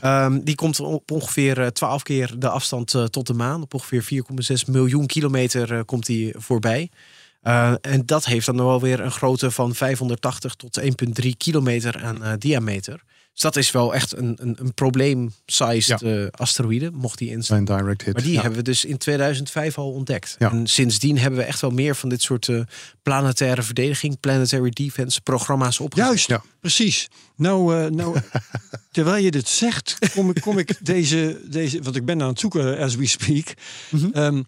Speaker 4: Ehm, die komt op ongeveer eh, 12 keer de afstand eh, tot de maan. Op ongeveer 4,6 miljoen kilometer eh, komt die voorbij. Eh, en dat heeft dan wel weer een grootte van 580 tot 1,3 kilometer aan eh, diameter. Dus dat is wel echt een, een, een probleem-sized eh, asteroïde, mocht die in
Speaker 3: zijn direct hit.
Speaker 4: maar die
Speaker 3: Ja.
Speaker 4: hebben we dus in 2005 al ontdekt.
Speaker 3: Ja.
Speaker 4: En sindsdien hebben we echt wel meer van dit soort eh, planetaire verdediging, planetary defense programma's opgezet.
Speaker 2: Juist,
Speaker 3: Ja.
Speaker 2: precies. Nou, eh, nou terwijl je dit zegt, kom ik, kom ik deze, deze, want ik ben aan het zoeken as we speak. Ehm,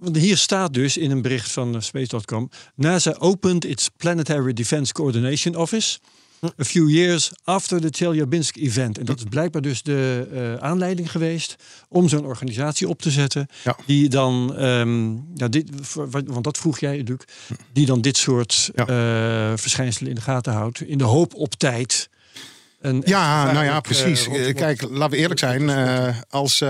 Speaker 2: want hier staat dus in een bericht van eh, Space.com: NASA opened its Planetary Defense Coordination Office. A few years after the Chelyabinsk event. En dat is blijkbaar dus de eh, aanleiding geweest om zo'n organisatie op te zetten.
Speaker 3: Ja.
Speaker 2: Die dan, ehm, ja, dit, want dat vroeg jij, Luc, die dan dit soort
Speaker 3: Ja.
Speaker 2: eh, verschijnselen in de gaten houdt. In de hoop op tijd. Een
Speaker 3: Ja, nou ja, precies.
Speaker 2: eh,
Speaker 3: Eh, Kijk, laten we eerlijk zijn. eh, als,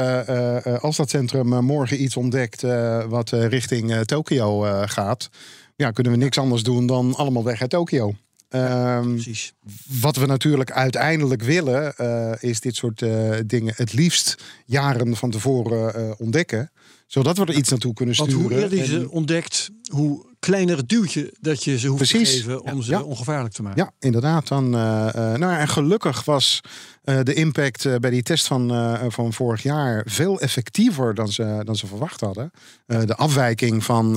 Speaker 3: als dat centrum morgen iets ontdekt wat richting Tokio gaat, ja, kunnen we niks anders doen dan allemaal weg uit Tokio. Ehm,
Speaker 2: Precies.
Speaker 3: wat we natuurlijk uiteindelijk willen, is dit soort dingen het liefst jaren van tevoren ontdekken. Zodat we er iets naartoe kunnen
Speaker 2: Want
Speaker 3: sturen.
Speaker 2: hoe eerder je ze ontdekt, hoe kleiner duwtje dat je ze hoeft
Speaker 3: Precies.
Speaker 2: te geven om
Speaker 3: Ja.
Speaker 2: ze
Speaker 3: Ja.
Speaker 2: ongevaarlijk te maken.
Speaker 3: Ja, inderdaad. Dan, eh, eh, nou, ja, en gelukkig was eh, de impact bij die test van, van vorig jaar veel effectiever dan ze, dan ze verwacht hadden. De afwijking van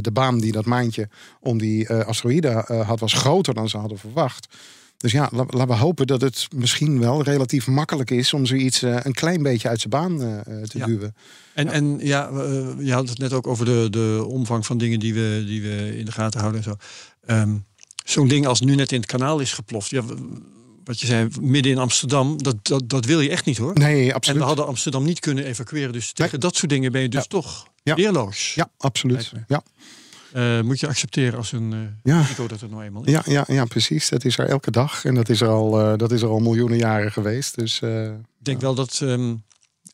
Speaker 3: de baan die dat maandje om die asteroïde had, was groter dan ze hadden verwacht. Dus ja, la- laten we hopen dat het misschien wel relatief makkelijk is om zoiets eh, een klein beetje uit zijn baan eh, eh, te
Speaker 2: Ja.
Speaker 3: duwen.
Speaker 2: En, en ja, je had het net ook over de, de omvang van dingen die we, die we in de gaten houden en zo. Ehm, Zo'n ding als nu net in het kanaal is geploft. Ja, wat je zei, midden in Amsterdam, dat, dat, dat wil je echt niet hoor.
Speaker 3: Nee,
Speaker 2: En
Speaker 3: absoluut.
Speaker 2: we hadden Amsterdam niet kunnen evacueren. Dus tegen dat soort dingen ben je dus
Speaker 3: Ja.
Speaker 2: toch
Speaker 3: Ja.
Speaker 2: weerloos.
Speaker 3: Ja, absoluut. Ja.
Speaker 2: Eh, moet je accepteren als een eh
Speaker 3: Ja.
Speaker 2: risico dat er nou eenmaal is.
Speaker 3: Ja, ja, ja, precies. Dat is er elke dag. En dat is er al, eh, dat is er al miljoenen jaren geweest. Dus
Speaker 2: Ik denk wel dat ehm,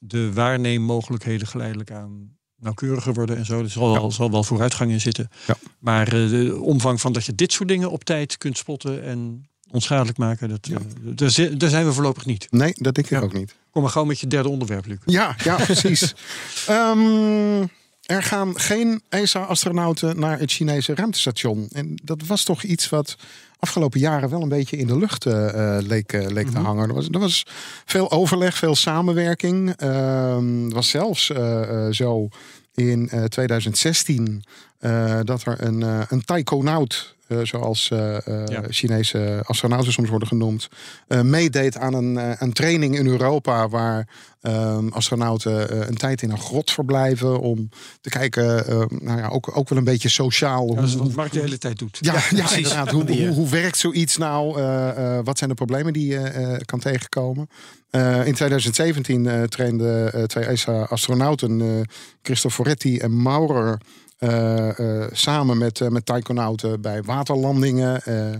Speaker 2: de waarneemmogelijkheden geleidelijk aan nauwkeuriger worden en zo. Er zal, wel, zal wel vooruitgang in zitten.
Speaker 3: Ja.
Speaker 2: Maar de omvang van dat je dit soort dingen op tijd kunt spotten en onschadelijk maken, dat, daar, daar zijn we voorlopig niet.
Speaker 3: nee, dat denk ik
Speaker 2: Ja.
Speaker 3: ook niet.
Speaker 2: Kom maar gauw met je derde onderwerp, Luc.
Speaker 3: Ja, ja precies. Ehm, er gaan geen ESA-astronauten naar het Chinese ruimtestation. En dat was toch iets wat afgelopen jaren wel een beetje in de lucht eh, eh, leek, eh, leek te hangen. Er was, er was veel overleg, veel samenwerking. Er was zelfs zo in eh, 2016 eh, dat er een, eh, een taikonaut, eh, zoals eh, eh,
Speaker 2: Ja.
Speaker 3: Chinese astronauten soms worden genoemd, eh, meedeed aan een, een training in Europa waar ehm, astronauten eh, een tijd in een grot verblijven om te kijken, nou ja, ook, ook wel een beetje sociaal.
Speaker 2: Ja, dat is
Speaker 3: hoe-
Speaker 2: wat Mark de hele tijd doet.
Speaker 3: ja, ja,
Speaker 4: precies.
Speaker 3: inderdaad. Hoe, hoe, hoe werkt zoiets nou? Eh, eh, wat zijn de problemen die je eh, kan tegenkomen? Eh, in 2017 eh trainden eh, twee ESA-astronauten, eh Cristoforetti en Maurer, samen met, eh, met taikonauten bij waterlandingen. Eh,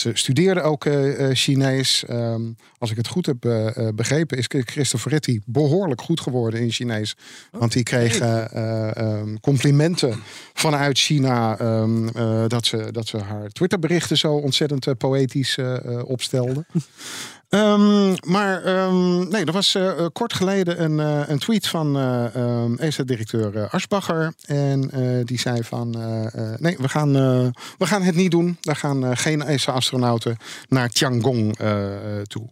Speaker 3: ze studeerde ook eh, eh, Chinees. Ehm, als ik het goed heb eh, eh, begrepen, is Cristoforetti behoorlijk goed geworden in Chinees. Want die kreeg eh, eh, ehm, complimenten vanuit China ehm, eh, dat, ze, dat ze haar Twitterberichten zo ontzettend eh, poëtisch eh, eh, opstelde. Ehm, maar ehm, nee, er was eh, kort geleden een, eh, een tweet van eh ehm, ESA-directeur Aschbacher. En die zei van, nee, we gaan, we gaan het niet doen. Er gaan geen ESA-astronauten naar Tiangong toe.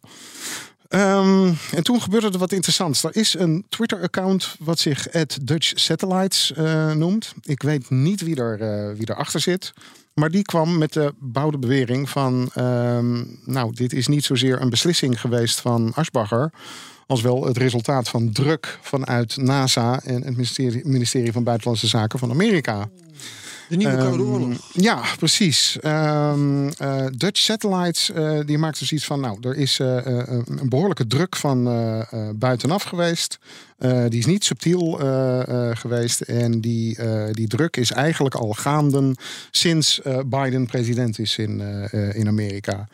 Speaker 3: En toen gebeurde er wat interessants. Er is een Twitter-account wat zich Dutch Satellites noemt. Ik weet niet wie, er, eh, wie erachter zit. Maar die kwam met de bouwde bewering van... ehm, nou, dit is niet zozeer een beslissing geweest van Aschbacher... als wel het resultaat van druk vanuit NASA... en het ministerie, ministerie van Buitenlandse Zaken van Amerika.
Speaker 2: De nieuwe Koude
Speaker 3: Ehm,
Speaker 2: Oorlog.
Speaker 3: Ja, precies. Ehm, eh, Dutch Satellites eh, die maakt dus iets van, nou, er is eh, een behoorlijke druk van buitenaf geweest. Die is niet subtiel geweest en die, die druk is eigenlijk al gaande sinds Biden president is in, in Amerika.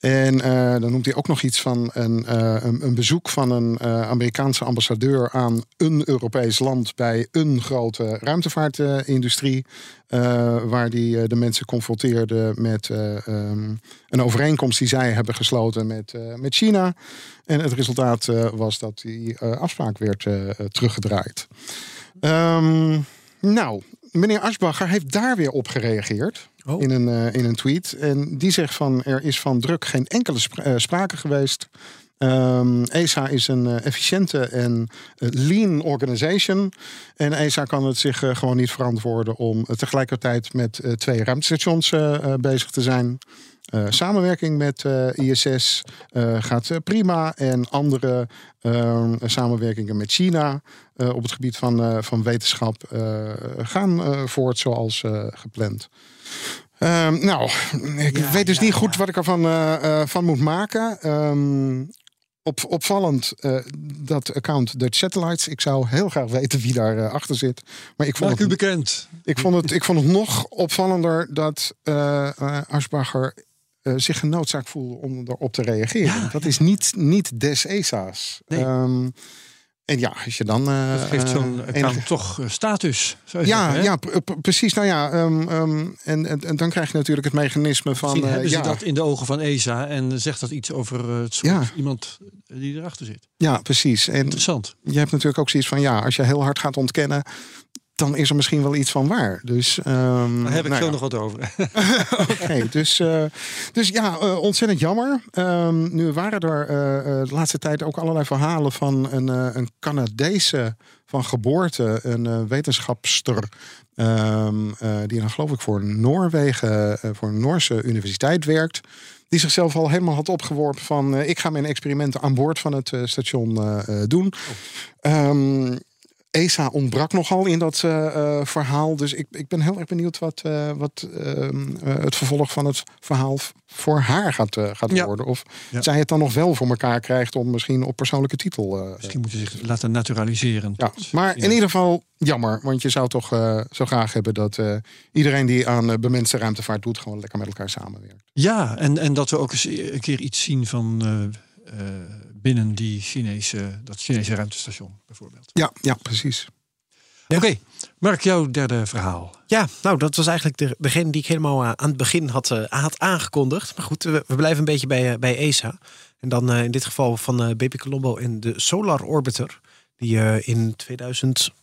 Speaker 3: En dan noemt hij ook nog iets van een, een, een bezoek van een Amerikaanse ambassadeur aan een Europees land bij een grote ruimtevaartindustrie. Eh, waar die eh, de mensen confronteerde met eh, ehm, een overeenkomst die zij hebben gesloten met, met China. En het resultaat was dat die afspraak werd teruggedraaid. Ehm, nou, meneer Aschbacher heeft daar weer op gereageerd.
Speaker 4: Oh.
Speaker 3: In, een, in een tweet. En die zegt van er is van druk geen enkele spra- sprake geweest. Ehm, ESA is een eh, efficiënte en eh, lean organization. En ESA kan het zich eh, gewoon niet verantwoorden om tegelijkertijd met twee ruimtestations bezig te zijn. Samenwerking met ISS gaat prima. En andere eh, samenwerkingen met China op het gebied van, van wetenschap gaan voort zoals gepland. Ehm, nou, ik weet dus niet goed wat ik ervan eh, van moet maken. Ehm, op, opvallend eh, dat account Dutch Satellites. Ik zou heel graag weten wie daar eh, achter zit. Maar ik vond,
Speaker 2: Maak u
Speaker 3: het,
Speaker 2: bekend.
Speaker 3: ik, vond het, ik vond het nog opvallender dat eh, zich genoodzaakt voelde om erop te reageren. dat is niet, niet des ESA's.
Speaker 2: Nee.
Speaker 3: Ehm, en ja, als je dan. eh,
Speaker 2: Dat geeft zo'n
Speaker 3: eh,
Speaker 2: account
Speaker 3: enige-
Speaker 2: toch eh, status. zou je
Speaker 3: ja,
Speaker 2: zeggen,
Speaker 3: ja precies. Nou ja, ehm, ehm, en, en, en dan krijg je natuurlijk het mechanisme van.
Speaker 2: Ze
Speaker 3: ja,
Speaker 2: dat in de ogen van ESA en zegt dat iets over het soort
Speaker 3: Ja.
Speaker 2: iemand die erachter zit.
Speaker 3: ja, precies. En
Speaker 2: Interessant.
Speaker 3: je hebt natuurlijk ook zoiets van: ja, als je heel hard gaat ontkennen, dan is er misschien wel iets van waar. Dus, ehm,
Speaker 2: Daar heb ik
Speaker 3: nou
Speaker 2: zo
Speaker 3: ja.
Speaker 2: nog wat over.
Speaker 3: Oké, dus, eh, dus ja, eh, ontzettend jammer. Ehm, nu waren er eh, de laatste tijd ook allerlei verhalen van een, een Canadese van geboorte, een wetenschapster. ehm, eh, die dan geloof ik voor Noorwegen, voor een Noorse universiteit werkt. Die zichzelf al helemaal had opgeworpen van ik ga mijn experimenten aan boord van het station doen. Ehm, ESA ontbrak nogal in dat eh, eh, verhaal. Dus ik, ik ben heel erg benieuwd wat, eh, wat ehm, eh, het vervolg van het verhaal voor haar gaat, gaat
Speaker 2: Ja.
Speaker 3: worden. Of
Speaker 2: Ja.
Speaker 3: zij het dan nog wel voor elkaar krijgt om misschien op persoonlijke titel.
Speaker 2: Misschien moeten ze zich laten naturaliseren.
Speaker 3: ja,
Speaker 2: tot-
Speaker 3: maar in ieder geval jammer. Want je zou toch zo graag hebben dat iedereen die aan eh, bemenste ruimtevaart doet, gewoon lekker met elkaar samenwerkt.
Speaker 2: Ja, en, en dat we ook eens een keer iets zien van binnen die Chinese, dat Chinese ruimtestation bijvoorbeeld.
Speaker 3: Ja, ja, precies.
Speaker 2: Oké, Mark, jouw derde verhaal.
Speaker 4: Ja, nou, dat was eigenlijk de, degene die ik helemaal eh, aan het begin had, eh, had aangekondigd. Maar goed, we, we blijven een beetje bij, eh, bij ESA. En dan eh, in dit geval van eh BP Colombo en de Solar Orbiter. Die eh, in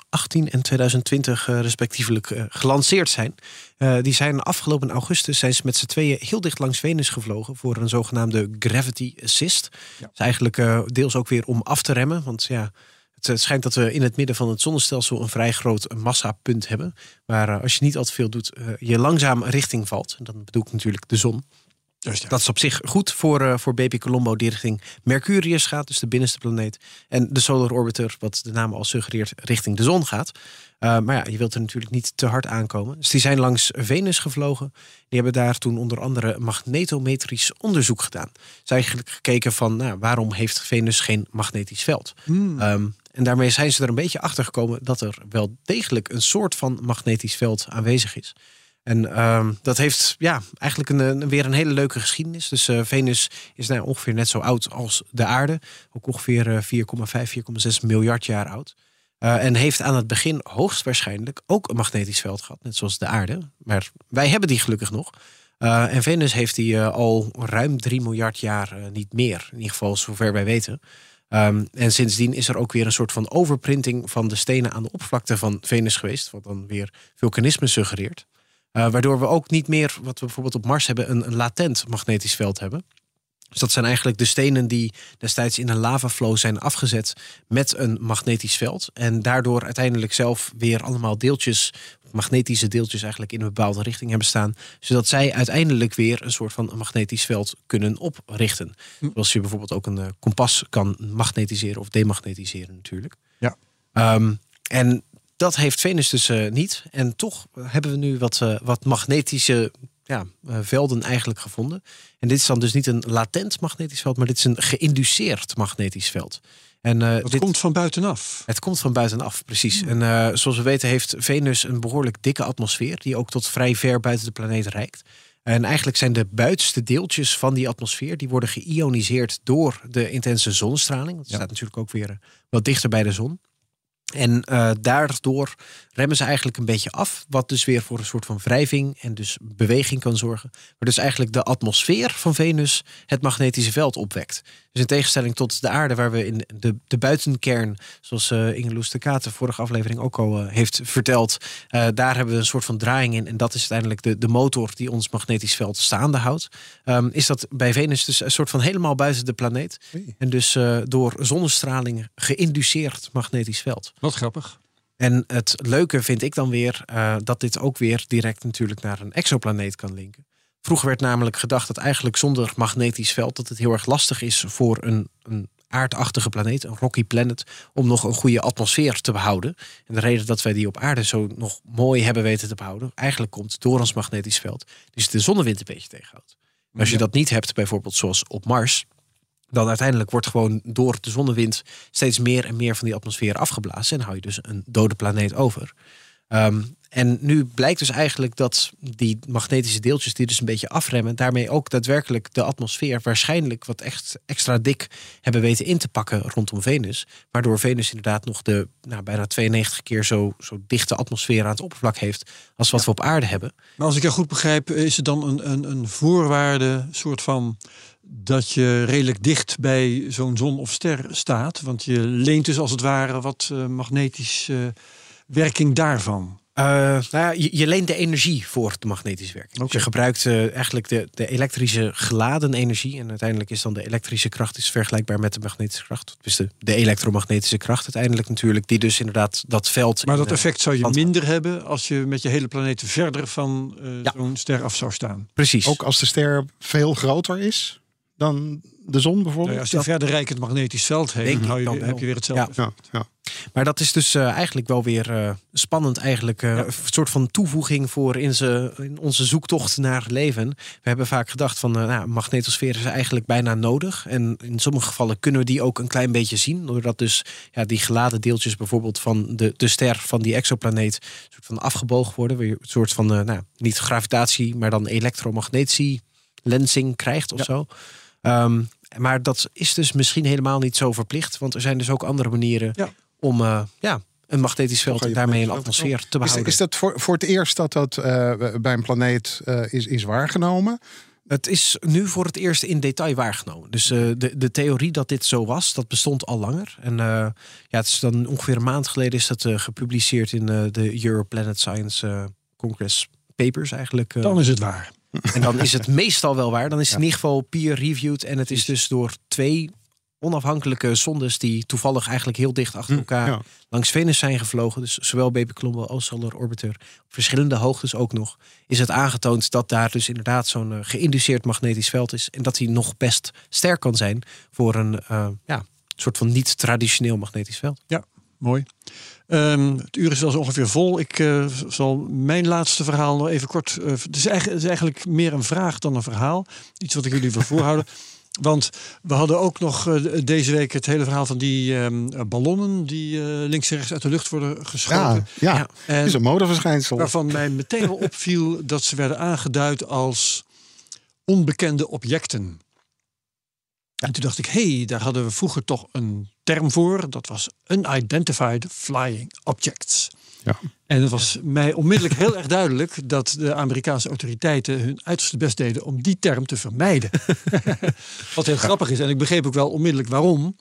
Speaker 4: 2018 en 2020 eh, respectievelijk eh, gelanceerd zijn. Eh, die zijn afgelopen augustus zijn ze met z'n tweeën heel dicht langs Venus gevlogen. Voor een zogenaamde Gravity Assist. Dat is eigenlijk deels ook weer om af te remmen. Want ja, het eh, schijnt dat we in het midden van het zonnestelsel een vrij groot massapunt hebben. Waar als je niet al te veel doet, je langzaam richting valt. En dan bedoel ik natuurlijk de zon.
Speaker 2: Ja.
Speaker 4: Dat is op zich goed voor, eh, voor BP Colombo die richting Mercurius gaat, dus de binnenste planeet. En de Solar Orbiter, wat de naam al suggereert, richting de zon gaat. Uh, maar ja, je wilt er natuurlijk niet te hard aankomen. Dus die zijn langs Venus gevlogen. Die hebben daar toen onder andere magnetometrisch onderzoek gedaan. Ze eigenlijk gekeken van nou, waarom heeft Venus geen magnetisch veld?
Speaker 2: Hmm.
Speaker 4: Um, En daarmee zijn ze er een beetje achter gekomen dat er wel degelijk een soort van magnetisch veld aanwezig is. En ehm, dat heeft ja, eigenlijk een, weer een hele leuke geschiedenis. Dus eh, Venus is nou ongeveer net zo oud als de aarde. Ook ongeveer eh, 4,5, 4,6 miljard jaar oud. Eh, en heeft aan het begin hoogstwaarschijnlijk ook een magnetisch veld gehad. Net zoals de aarde. Maar wij hebben die gelukkig nog. Eh, en Venus heeft die eh, al ruim 3 miljard jaar eh, niet meer. In ieder geval zover wij weten. Ehm, en sindsdien is er ook weer een soort van overprinting van de stenen aan de oppervlakte van Venus geweest. Wat dan weer vulkanisme suggereert. Eh, waardoor we ook niet meer, wat we bijvoorbeeld op Mars hebben, een, een latent magnetisch veld hebben. Dus dat zijn eigenlijk de stenen die destijds in een lavaflow zijn afgezet met een magnetisch veld. En daardoor uiteindelijk zelf weer allemaal deeltjes, magnetische deeltjes eigenlijk in een bepaalde richting hebben staan. Zodat zij uiteindelijk weer een soort van magnetisch veld kunnen oprichten. Zoals je bijvoorbeeld ook een eh, kompas kan magnetiseren of demagnetiseren natuurlijk.
Speaker 2: Ja.
Speaker 4: Ehm, en dat heeft Venus dus eh, niet. En toch hebben we nu wat, eh, wat magnetische ja, eh, velden eigenlijk gevonden. En dit is dan dus niet een latent magnetisch veld, maar dit is een geïnduceerd magnetisch veld. En eh,
Speaker 2: Dat
Speaker 4: dit,
Speaker 2: komt van buitenaf.
Speaker 4: het komt van buitenaf, precies. En eh, zoals we weten heeft Venus een behoorlijk dikke atmosfeer... die ook tot vrij ver buiten de planeet reikt. En eigenlijk zijn de buitenste deeltjes van die atmosfeer... die worden geïoniseerd door de intense zonnestraling. Dat staat natuurlijk ook weer eh, wat dichter bij de zon. En eh, daardoor remmen ze eigenlijk een beetje af. Wat dus weer voor een soort van wrijving en dus beweging kan zorgen. Maar dus eigenlijk de atmosfeer van Venus het magnetische veld opwekt. Dus in tegenstelling tot de aarde, waar we in de, de buitenkern, zoals uh, Inge Loes de vorige aflevering ook al uh, heeft verteld, uh, daar hebben we een soort van draaiing in. En dat is uiteindelijk de, de motor die ons magnetisch veld staande houdt. Um, is dat bij Venus dus een soort van helemaal buiten de planeet. Hey. En dus door zonnestraling geïnduceerd magnetisch veld.
Speaker 2: Wat grappig.
Speaker 4: En het leuke vind ik dan weer uh, dat dit ook weer direct natuurlijk naar een exoplaneet kan linken. Vroeger werd namelijk gedacht dat eigenlijk zonder magnetisch veld dat het heel erg lastig is voor een, een aardachtige planeet, een rocky planet, om nog een goede atmosfeer te behouden. En de reden dat wij die op aarde zo nog mooi hebben weten te behouden, eigenlijk komt door ons magnetisch veld. Dus de zonnewind een beetje tegenhoudt. Maar als je dat niet hebt, bijvoorbeeld zoals op Mars, dan uiteindelijk wordt gewoon door de zonnewind steeds meer en meer van die atmosfeer afgeblazen. En hou je dus een dode planeet over. Um, en nu blijkt dus eigenlijk dat die magnetische deeltjes die dus een beetje afremmen, daarmee ook daadwerkelijk de atmosfeer waarschijnlijk wat echt extra dik hebben weten in te pakken rondom Venus. Waardoor Venus inderdaad nog de nou, bijna 92 keer zo, zo dichte atmosfeer aan het oppervlak heeft als wat ja. we op aarde hebben.
Speaker 2: Maar als ik jou goed begrijp, is het dan een, een, een voorwaarde, soort van dat je redelijk dicht bij zo'n zon of ster staat. Want je leent dus als het ware wat uh, magnetische uh, werking daarvan.
Speaker 4: Uh, nou ja, je, je, leent de energie voor de magnetische werking. Okay. Dus je gebruikt uh, eigenlijk de, de elektrische geladen energie. En uiteindelijk is dan de elektrische kracht is vergelijkbaar met de magnetische kracht. Dus de, de elektromagnetische kracht uiteindelijk natuurlijk. Die dus inderdaad dat veld...
Speaker 2: Maar dat effect zou je minder hebben als je met je hele planeet verder van uh, ja. zo'n ster af zou staan.
Speaker 4: Precies.
Speaker 3: Ook als de ster veel groter is dan de zon bijvoorbeeld?
Speaker 2: Nou ja, als je verder reikend magnetisch veld heeft, dan, je, heb je weer hetzelfde.
Speaker 4: Ja. Ja, maar dat is dus uh, eigenlijk wel weer uh, spannend. Eigenlijk uh, een soort van toevoeging voor in, ze, in, onze zoektocht naar leven. We hebben vaak gedacht van nou, magnetosfeer is eigenlijk bijna nodig. En in sommige gevallen kunnen we die ook een klein beetje zien. Doordat dus ja, die geladen deeltjes bijvoorbeeld van de, de ster van die exoplaneet soort van afgebogen worden. Weer een soort van, nou, niet gravitatie, maar dan elektromagnetische lensing krijgt of ja. zo. Um, maar dat is dus misschien helemaal niet zo verplicht. Want er zijn dus ook andere manieren ja. om uh, ja, een magnetisch veld en daarmee een atmosfeer te behouden.
Speaker 3: Is, is dat voor, voor het eerst dat dat uh, bij een planeet uh, is, is waargenomen?
Speaker 4: Het is nu voor het eerst in detail waargenomen. Dus uh, de, de theorie dat dit zo was, dat bestond al langer. En uh, ja, het is dan ongeveer een maand geleden is dat uh, gepubliceerd in de Europlanet Science Congress Papers eigenlijk.
Speaker 2: dan is het waar.
Speaker 4: En dan is het meestal wel waar. Dan is het in ieder geval peer-reviewed. En het is dus door twee onafhankelijke zondes die toevallig eigenlijk heel dicht achter elkaar ja. langs Venus zijn gevlogen. Dus zowel Baby Colombo als Solar Orbiter op verschillende hoogtes ook nog. Is het aangetoond dat daar dus inderdaad zo'n uh, geïnduceerd magnetisch veld is. En dat hij nog best sterk kan zijn voor een uh, ja, soort van niet-traditioneel magnetisch veld.
Speaker 2: Ja, mooi. Um, het uur is wel ongeveer vol. Ik uh, zal mijn laatste verhaal nog even kort. Uh, het, is eigenlijk, het, is eigenlijk, meer een vraag dan een verhaal. Iets wat ik jullie wil voorhouden. Want we hadden ook nog eh, deze week het hele verhaal van die ehm, ballonnen die eh, links en rechts uit de lucht worden geschoten.
Speaker 3: ja.
Speaker 4: Ja.
Speaker 3: het is een modeverschijnsel.
Speaker 2: Waarvan mij meteen wel opviel dat ze werden aangeduid als onbekende objecten. En toen dacht ik, hé, hey, daar hadden we vroeger toch een term voor. Dat was Unidentified Flying Objects.
Speaker 3: Ja.
Speaker 2: En het was mij onmiddellijk heel erg duidelijk dat de Amerikaanse autoriteiten hun uiterste best deden om die term te vermijden. Wat heel grappig is. En ik begreep ook wel onmiddellijk waarom.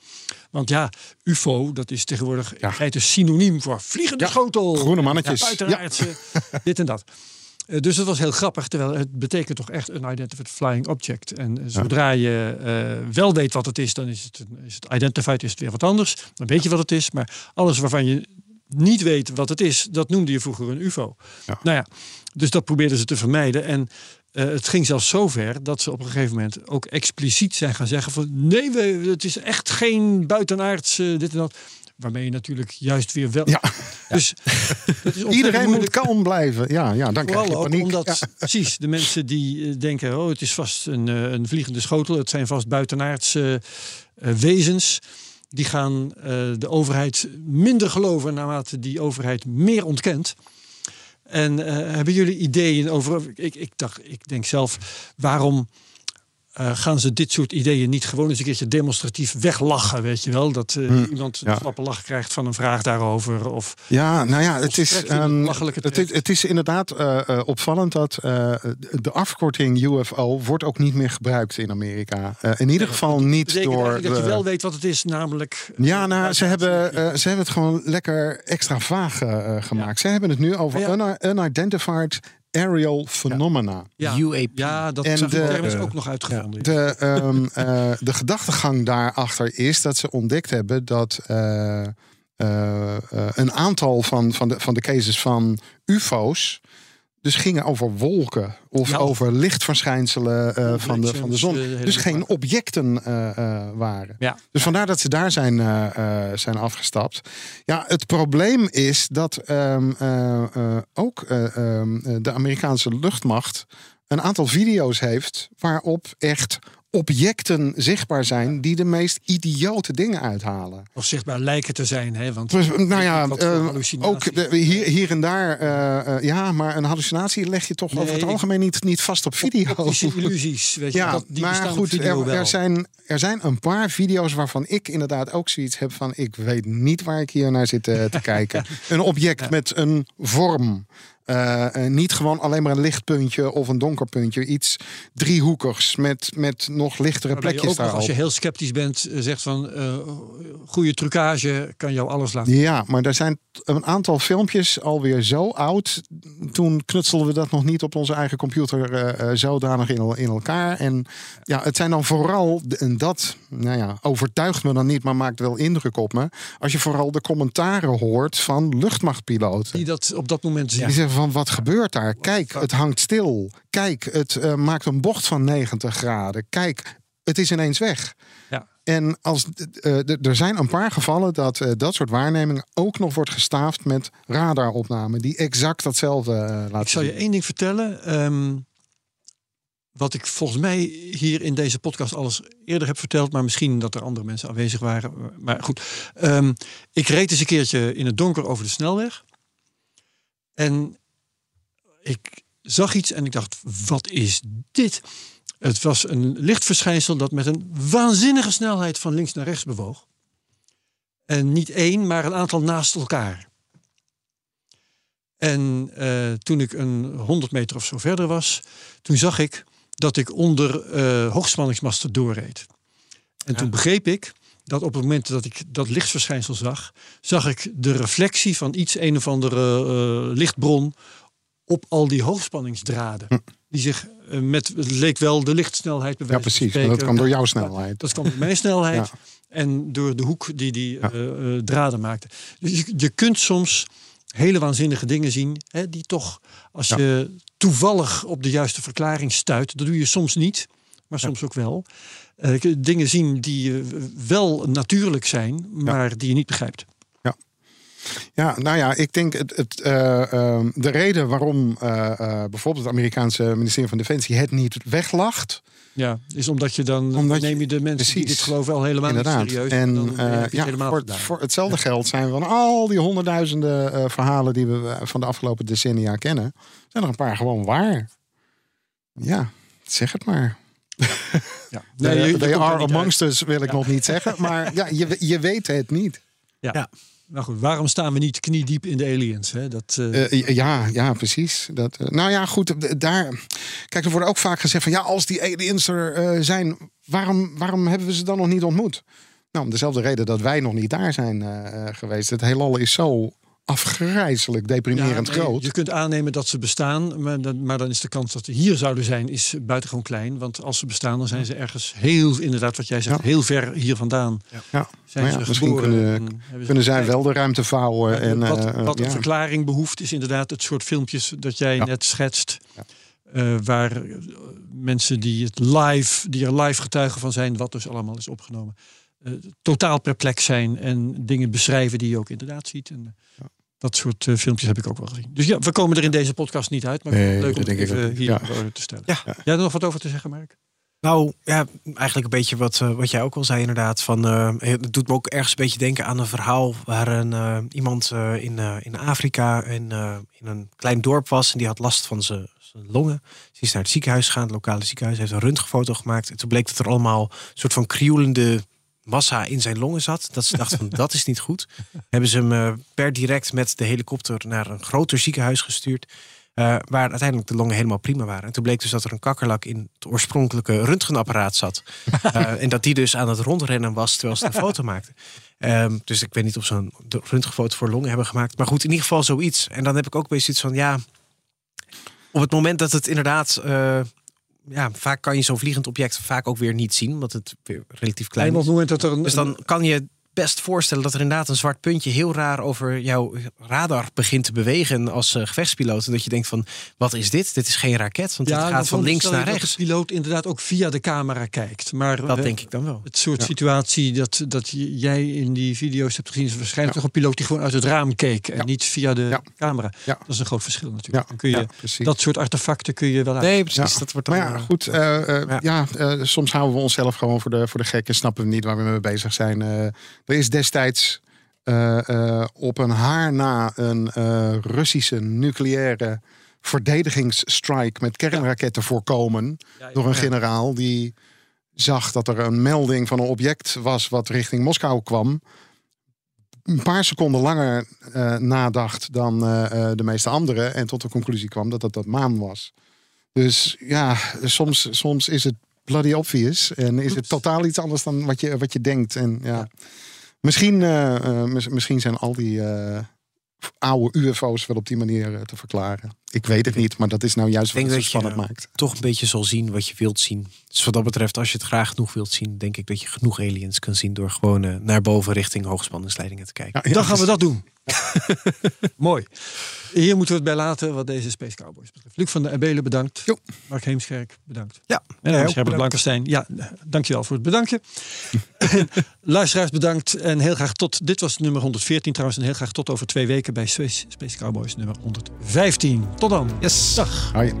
Speaker 2: Want ja, UFO, dat is tegenwoordig in
Speaker 3: Ja.
Speaker 2: feite synoniem voor vliegende
Speaker 3: Ja,
Speaker 2: schotel.
Speaker 3: groene mannetjes.
Speaker 2: Ja, buitenaardse, dit en dat. Eh, Dus dat was heel grappig, terwijl het betekent toch echt een identified flying object. En eh, zodra je eh, wel weet wat het is, dan is het, een- is het identified, is het weer wat anders. Dan weet je wat het is, maar alles waarvan je niet weet wat het is, dat noemde je vroeger een UFO.
Speaker 3: Ja.
Speaker 2: Nou ja, dus dat probeerden ze te vermijden. En het ging zelfs zover dat ze op een gegeven moment ook expliciet zijn gaan zeggen van nee, we, het is echt geen buitenaards dit en dat. Waarmee je natuurlijk juist weer wel.
Speaker 3: Ja.
Speaker 2: Dus
Speaker 3: Iedereen moet kalm blijven. Ja, ja dan krijg je
Speaker 2: ook
Speaker 3: paniek.
Speaker 2: omdat, precies, de mensen die eh, denken, oh, het is vast een, eh, een vliegende schotel, het zijn vast buitenaardse eh, wezens, die gaan de overheid minder geloven naarmate die overheid meer ontkent. En hebben jullie ideeën over, ik, ik, dacht, ik denk zelf, waarom eh, gaan ze dit soort ideeën niet gewoon eens een keertje demonstratief weglachen, weet je wel? Dat eh, iemand een slappe lach krijgt van een vraag daarover. Of
Speaker 3: Ja, nou ja, het is,
Speaker 2: in het
Speaker 3: is, het is inderdaad eh, opvallend dat de afkorting UFO wordt ook niet meer gebruikt in Amerika. In ieder geval niet door.
Speaker 2: dat je wel weet wat het is, namelijk...
Speaker 3: Ja, nou, ze hebben, ze hebben het gewoon lekker extra vaag gemaakt. Ze hebben het nu over uni- unidentified aerial phenomena.
Speaker 2: ja.
Speaker 4: UAP.
Speaker 2: Ja, dat
Speaker 3: En de-
Speaker 2: de, term is ook nog uitgevonden.
Speaker 3: De, ehm, eh, de gedachtegang daarachter is dat ze ontdekt hebben dat eh, eh, een aantal van, van, de, van de cases van UFO's. Dus gingen over wolken of
Speaker 2: Ja.
Speaker 3: over lichtverschijnselen eh, van, de, van de zon.
Speaker 2: eh,
Speaker 3: Dus geen
Speaker 2: vaak.
Speaker 3: objecten eh, eh, waren.
Speaker 2: Ja.
Speaker 3: Dus vandaar dat ze daar zijn, eh, eh, zijn afgestapt. Ja, het probleem is dat ehm, eh, eh, ook eh, ehm, eh, de Amerikaanse luchtmacht een aantal video's heeft waarop echt objecten zichtbaar zijn die de meest idiote dingen uithalen.
Speaker 2: Of zichtbaar lijken te zijn, hè? Want
Speaker 3: Dus, nou ja, eh, ook de- hier, hier en daar, eh, eh, ja, maar een hallucinatie leg je toch
Speaker 2: Nee,
Speaker 3: over het algemeen niet, niet vast op video.
Speaker 2: optische illusies, weet je,
Speaker 3: Ja,
Speaker 2: dat, die
Speaker 3: maar goed, er, er, zijn, er zijn een paar video's waarvan ik inderdaad ook zoiets heb van... ik weet niet waar ik hier naar zit te kijken. Een object met een vorm. Eh, eh, niet gewoon alleen maar een lichtpuntje of een donker puntje. Iets driehoekigs met, met nog lichtere plekjes
Speaker 2: ook
Speaker 3: daarop.
Speaker 2: als je heel sceptisch bent, eh, zegt van eh goede trucage kan jou alles laten.
Speaker 3: Ja, maar er zijn een aantal filmpjes alweer zo oud. Toen knutselden we dat nog niet op onze eigen computer zodanig in, in elkaar. En ja, het zijn dan vooral, en dat nou ja, overtuigt me dan niet, maar maakt wel indruk op me. Als je vooral de commentaren hoort van luchtmachtpiloten.
Speaker 2: Die dat op dat moment.
Speaker 3: Die zeggen van wat gebeurt daar? Kijk, het hangt stil. Kijk, het eh, maakt een bocht van 90 graden. Kijk, het is ineens weg.
Speaker 2: Ja.
Speaker 3: En als, d- er zijn een paar gevallen dat eh, dat soort waarnemingen ook nog wordt gestaafd met radaropnamen die exact datzelfde laten
Speaker 2: Ik zal je
Speaker 3: zien.
Speaker 2: één ding vertellen. ehm, wat ik volgens mij hier in deze podcast alles eerder heb verteld, maar misschien dat er andere mensen aanwezig waren. Maar goed, ehm, ik reed eens een keertje in het donker over de snelweg. En ik zag iets en ik dacht, wat is dit? Het was een lichtverschijnsel dat met een waanzinnige snelheid van links naar rechts bewoog. En niet één, maar een aantal naast elkaar. En eh, toen ik een 100 meter of zo verder was, toen zag ik dat ik onder eh hoogspanningsmasten doorreed. En toen begreep ik dat op het moment dat ik dat lichtverschijnsel zag, zag ik de reflectie van iets, een of andere eh, lichtbron op al die hoogspanningsdraden. Die zich eh, met, het leek wel de lichtsnelheid
Speaker 3: Hm. Ja, precies. Maar dat kwam door jouw snelheid.
Speaker 2: Dat kwam door mijn snelheid
Speaker 3: Ja.
Speaker 2: en door de hoek die die eh, eh, draden maakte. Dus je, je kunt soms hele waanzinnige dingen zien, hè, die toch, als
Speaker 3: Ja.
Speaker 2: je toevallig op de juiste verklaring stuit, dat doe je soms niet, maar soms ook wel. dingen zien die wel natuurlijk zijn, maar die je niet begrijpt.
Speaker 3: Ja, nou ja, ik denk het, het, uh, uh, de reden waarom uh, bijvoorbeeld het Amerikaanse ministerie van Defensie het niet weglacht.
Speaker 2: Ja, is omdat je dan
Speaker 3: Omdat
Speaker 2: neem je de mensen
Speaker 3: precies.
Speaker 2: die dit geloven al helemaal
Speaker 3: Inderdaad.
Speaker 2: niet serieus.
Speaker 3: En
Speaker 2: dan
Speaker 3: eh,
Speaker 2: het
Speaker 3: ja,
Speaker 2: helemaal
Speaker 3: voor, hetzelfde geld zijn van al die honderdduizenden eh, verhalen die we van de afgelopen decennia kennen, zijn er een paar gewoon waar. Ja, zeg het maar.
Speaker 2: Ja.
Speaker 3: Nee,
Speaker 2: Nee, je- je
Speaker 3: they are amongst us wil ik nog niet zeggen. Maar ja, je, je weet het niet.
Speaker 2: Ja. Nou goed, waarom staan we niet kniediep in de aliens? Hè? Dat, eh,
Speaker 3: Eh, ja, ja, precies. Dat, eh, nou ja, goed. Daar, kijk, er wordt ook vaak gezegd van ja, als die aliens er zijn, waarom, waarom hebben we ze dan nog niet ontmoet? Nou, om dezelfde reden dat wij nog niet daar zijn geweest. Het heelal is zo afgrijzelijk deprimerend
Speaker 2: ja,
Speaker 3: groot.
Speaker 2: Je kunt aannemen dat ze bestaan, maar dan, maar dan is de kans dat ze hier zouden zijn, is buitengewoon klein. Want als ze bestaan, dan zijn ze ergens heel, inderdaad wat jij zegt,
Speaker 3: Ja.
Speaker 2: heel ver hier vandaan.
Speaker 3: Ja,
Speaker 2: Zijn
Speaker 3: nou ja,
Speaker 2: ze
Speaker 3: misschien
Speaker 2: geboren
Speaker 3: kunnen, kunnen zij wel de ruimte vouwen. En,
Speaker 2: wat
Speaker 3: eh,
Speaker 2: wat een
Speaker 3: ja.
Speaker 2: verklaring behoeft, is inderdaad het soort filmpjes dat jij
Speaker 3: Ja.
Speaker 2: net schetst.
Speaker 3: Ja.
Speaker 2: eh, waar eh, mensen die, het live, die er live getuigen van zijn, wat dus allemaal is opgenomen, eh, totaal perplex zijn en dingen beschrijven die je ook inderdaad ziet. En, eh, Dat soort eh, filmpjes heb ik ook wel gezien. Dus ja, we komen er in deze podcast niet uit, maar
Speaker 3: Nee,
Speaker 2: leuk om
Speaker 3: ik
Speaker 2: even hier
Speaker 3: Ja.
Speaker 2: te stellen.
Speaker 4: Ja.
Speaker 2: Jij er nog wat over te zeggen, Mark?
Speaker 4: Nou, ja, eigenlijk een beetje wat, eh, wat jij ook al zei inderdaad. Van, eh, het doet me ook ergens een beetje denken aan een verhaal... waar een, eh, iemand eh, in, eh, in Afrika in, eh, in een klein dorp was... en die had last van zijn zijn longen. Die is naar het ziekenhuis gegaan, het lokale ziekenhuis... heeft een röntgenfoto gemaakt. En toen bleek dat er allemaal een soort van krioelende massa in zijn longen zat. Dat ze dachten van, dat is niet goed. Hebben ze hem eh, per direct met de helikopter... naar een groter ziekenhuis gestuurd... Eh, waar uiteindelijk de longen helemaal prima waren. En toen bleek dus dat er een kakkerlak in het oorspronkelijke röntgenapparaat zat. Eh, en dat die dus aan het rondrennen was terwijl ze de foto maakten. Ehm, dus ik weet niet of ze een röntgenfoto voor longen hebben gemaakt. Maar goed, in ieder geval zoiets. En dan heb ik ook een beetje iets van, ja... Op het moment dat het inderdaad... ja, vaak kan je zo'n vliegend object vaak ook weer niet zien. Omdat het weer relatief klein is.
Speaker 2: er
Speaker 4: Dus dan kan je best voorstellen dat er inderdaad een zwart puntje heel raar over jouw radar begint te bewegen als eh, gevechtspiloot. En dat je denkt van, wat is dit? Dit is geen raket, want
Speaker 2: ja, dan
Speaker 4: gaat van links naar
Speaker 2: dat
Speaker 4: rechts.
Speaker 2: de piloot inderdaad ook via de camera kijkt. Maar
Speaker 4: Dat
Speaker 2: eh,
Speaker 4: denk ik dan wel.
Speaker 2: Het soort
Speaker 3: Ja.
Speaker 2: situatie dat, dat jij in die video's hebt gezien, is waarschijnlijk toch een piloot die gewoon uit het raam keek en
Speaker 3: Ja.
Speaker 2: niet via de
Speaker 3: Ja.
Speaker 2: camera.
Speaker 3: Ja.
Speaker 2: Dat is een groot verschil natuurlijk.
Speaker 3: Ja,
Speaker 2: Dan kun je, dat soort artefacten kun je wel uit.
Speaker 4: Nee, precies.
Speaker 3: Ja.
Speaker 4: Dat wordt dan,
Speaker 3: Maar ja,
Speaker 4: eh,
Speaker 3: goed. eh, eh,
Speaker 4: Ja.
Speaker 3: ja, eh, soms houden we onszelf gewoon voor de, voor de gek en snappen we niet waar we mee bezig zijn. Er is destijds eh, eh, op een haar na een eh, Russische nucleaire verdedigingsstrike met kernraketten voorkomen
Speaker 2: Ja, ja.
Speaker 3: door een generaal die zag dat er een melding van een object was wat richting Moskou kwam. Een paar seconden langer nadacht dan de meeste anderen en tot de conclusie kwam dat dat dat maan was. Dus ja, soms, soms is het bloody obvious en is het totaal iets anders dan wat je, wat je denkt. En Ja. Misschien, eh, eh, mis- misschien zijn al die eh, oude UFO's wel op die manier te verklaren. Ik weet het niet, maar dat is nou juist wat
Speaker 4: denk
Speaker 3: het zo
Speaker 4: je,
Speaker 3: spannend maakt.
Speaker 4: toch een beetje zal zien wat je wilt zien. Dus wat dat betreft, als je het graag genoeg wilt zien, denk ik dat je genoeg aliens kan zien door gewoon eh, naar boven richting hoogspanningsleidingen te kijken.
Speaker 3: Ja, ja,
Speaker 2: Dan gaan we dat doen. Mooi. Hier moeten we het bij laten wat deze Space Cowboys betreft. Luc van der Abelen bedankt.
Speaker 3: Jo.
Speaker 2: Mark Heemskerk bedankt.
Speaker 4: Ja,
Speaker 2: En Herbert. Blankenstein. Ja, dankjewel voor het bedankje. En Luisteraars bedankt. En heel graag tot, dit was nummer 114 trouwens. En heel graag tot over twee weken bij Space, Space Cowboys nummer 115. Tot dan.
Speaker 4: Yes.
Speaker 2: Dag.
Speaker 3: Hoi.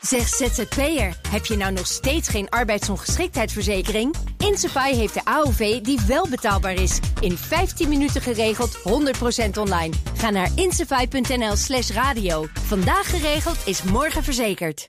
Speaker 1: Zeg ZZP'er, heb je nou nog steeds geen arbeidsongeschiktheidsverzekering? Insafai heeft de AOV die wel betaalbaar is. In 15 minuten geregeld, 100% online. Ga naar insafai.nl slash radio. Vandaag geregeld is morgen verzekerd.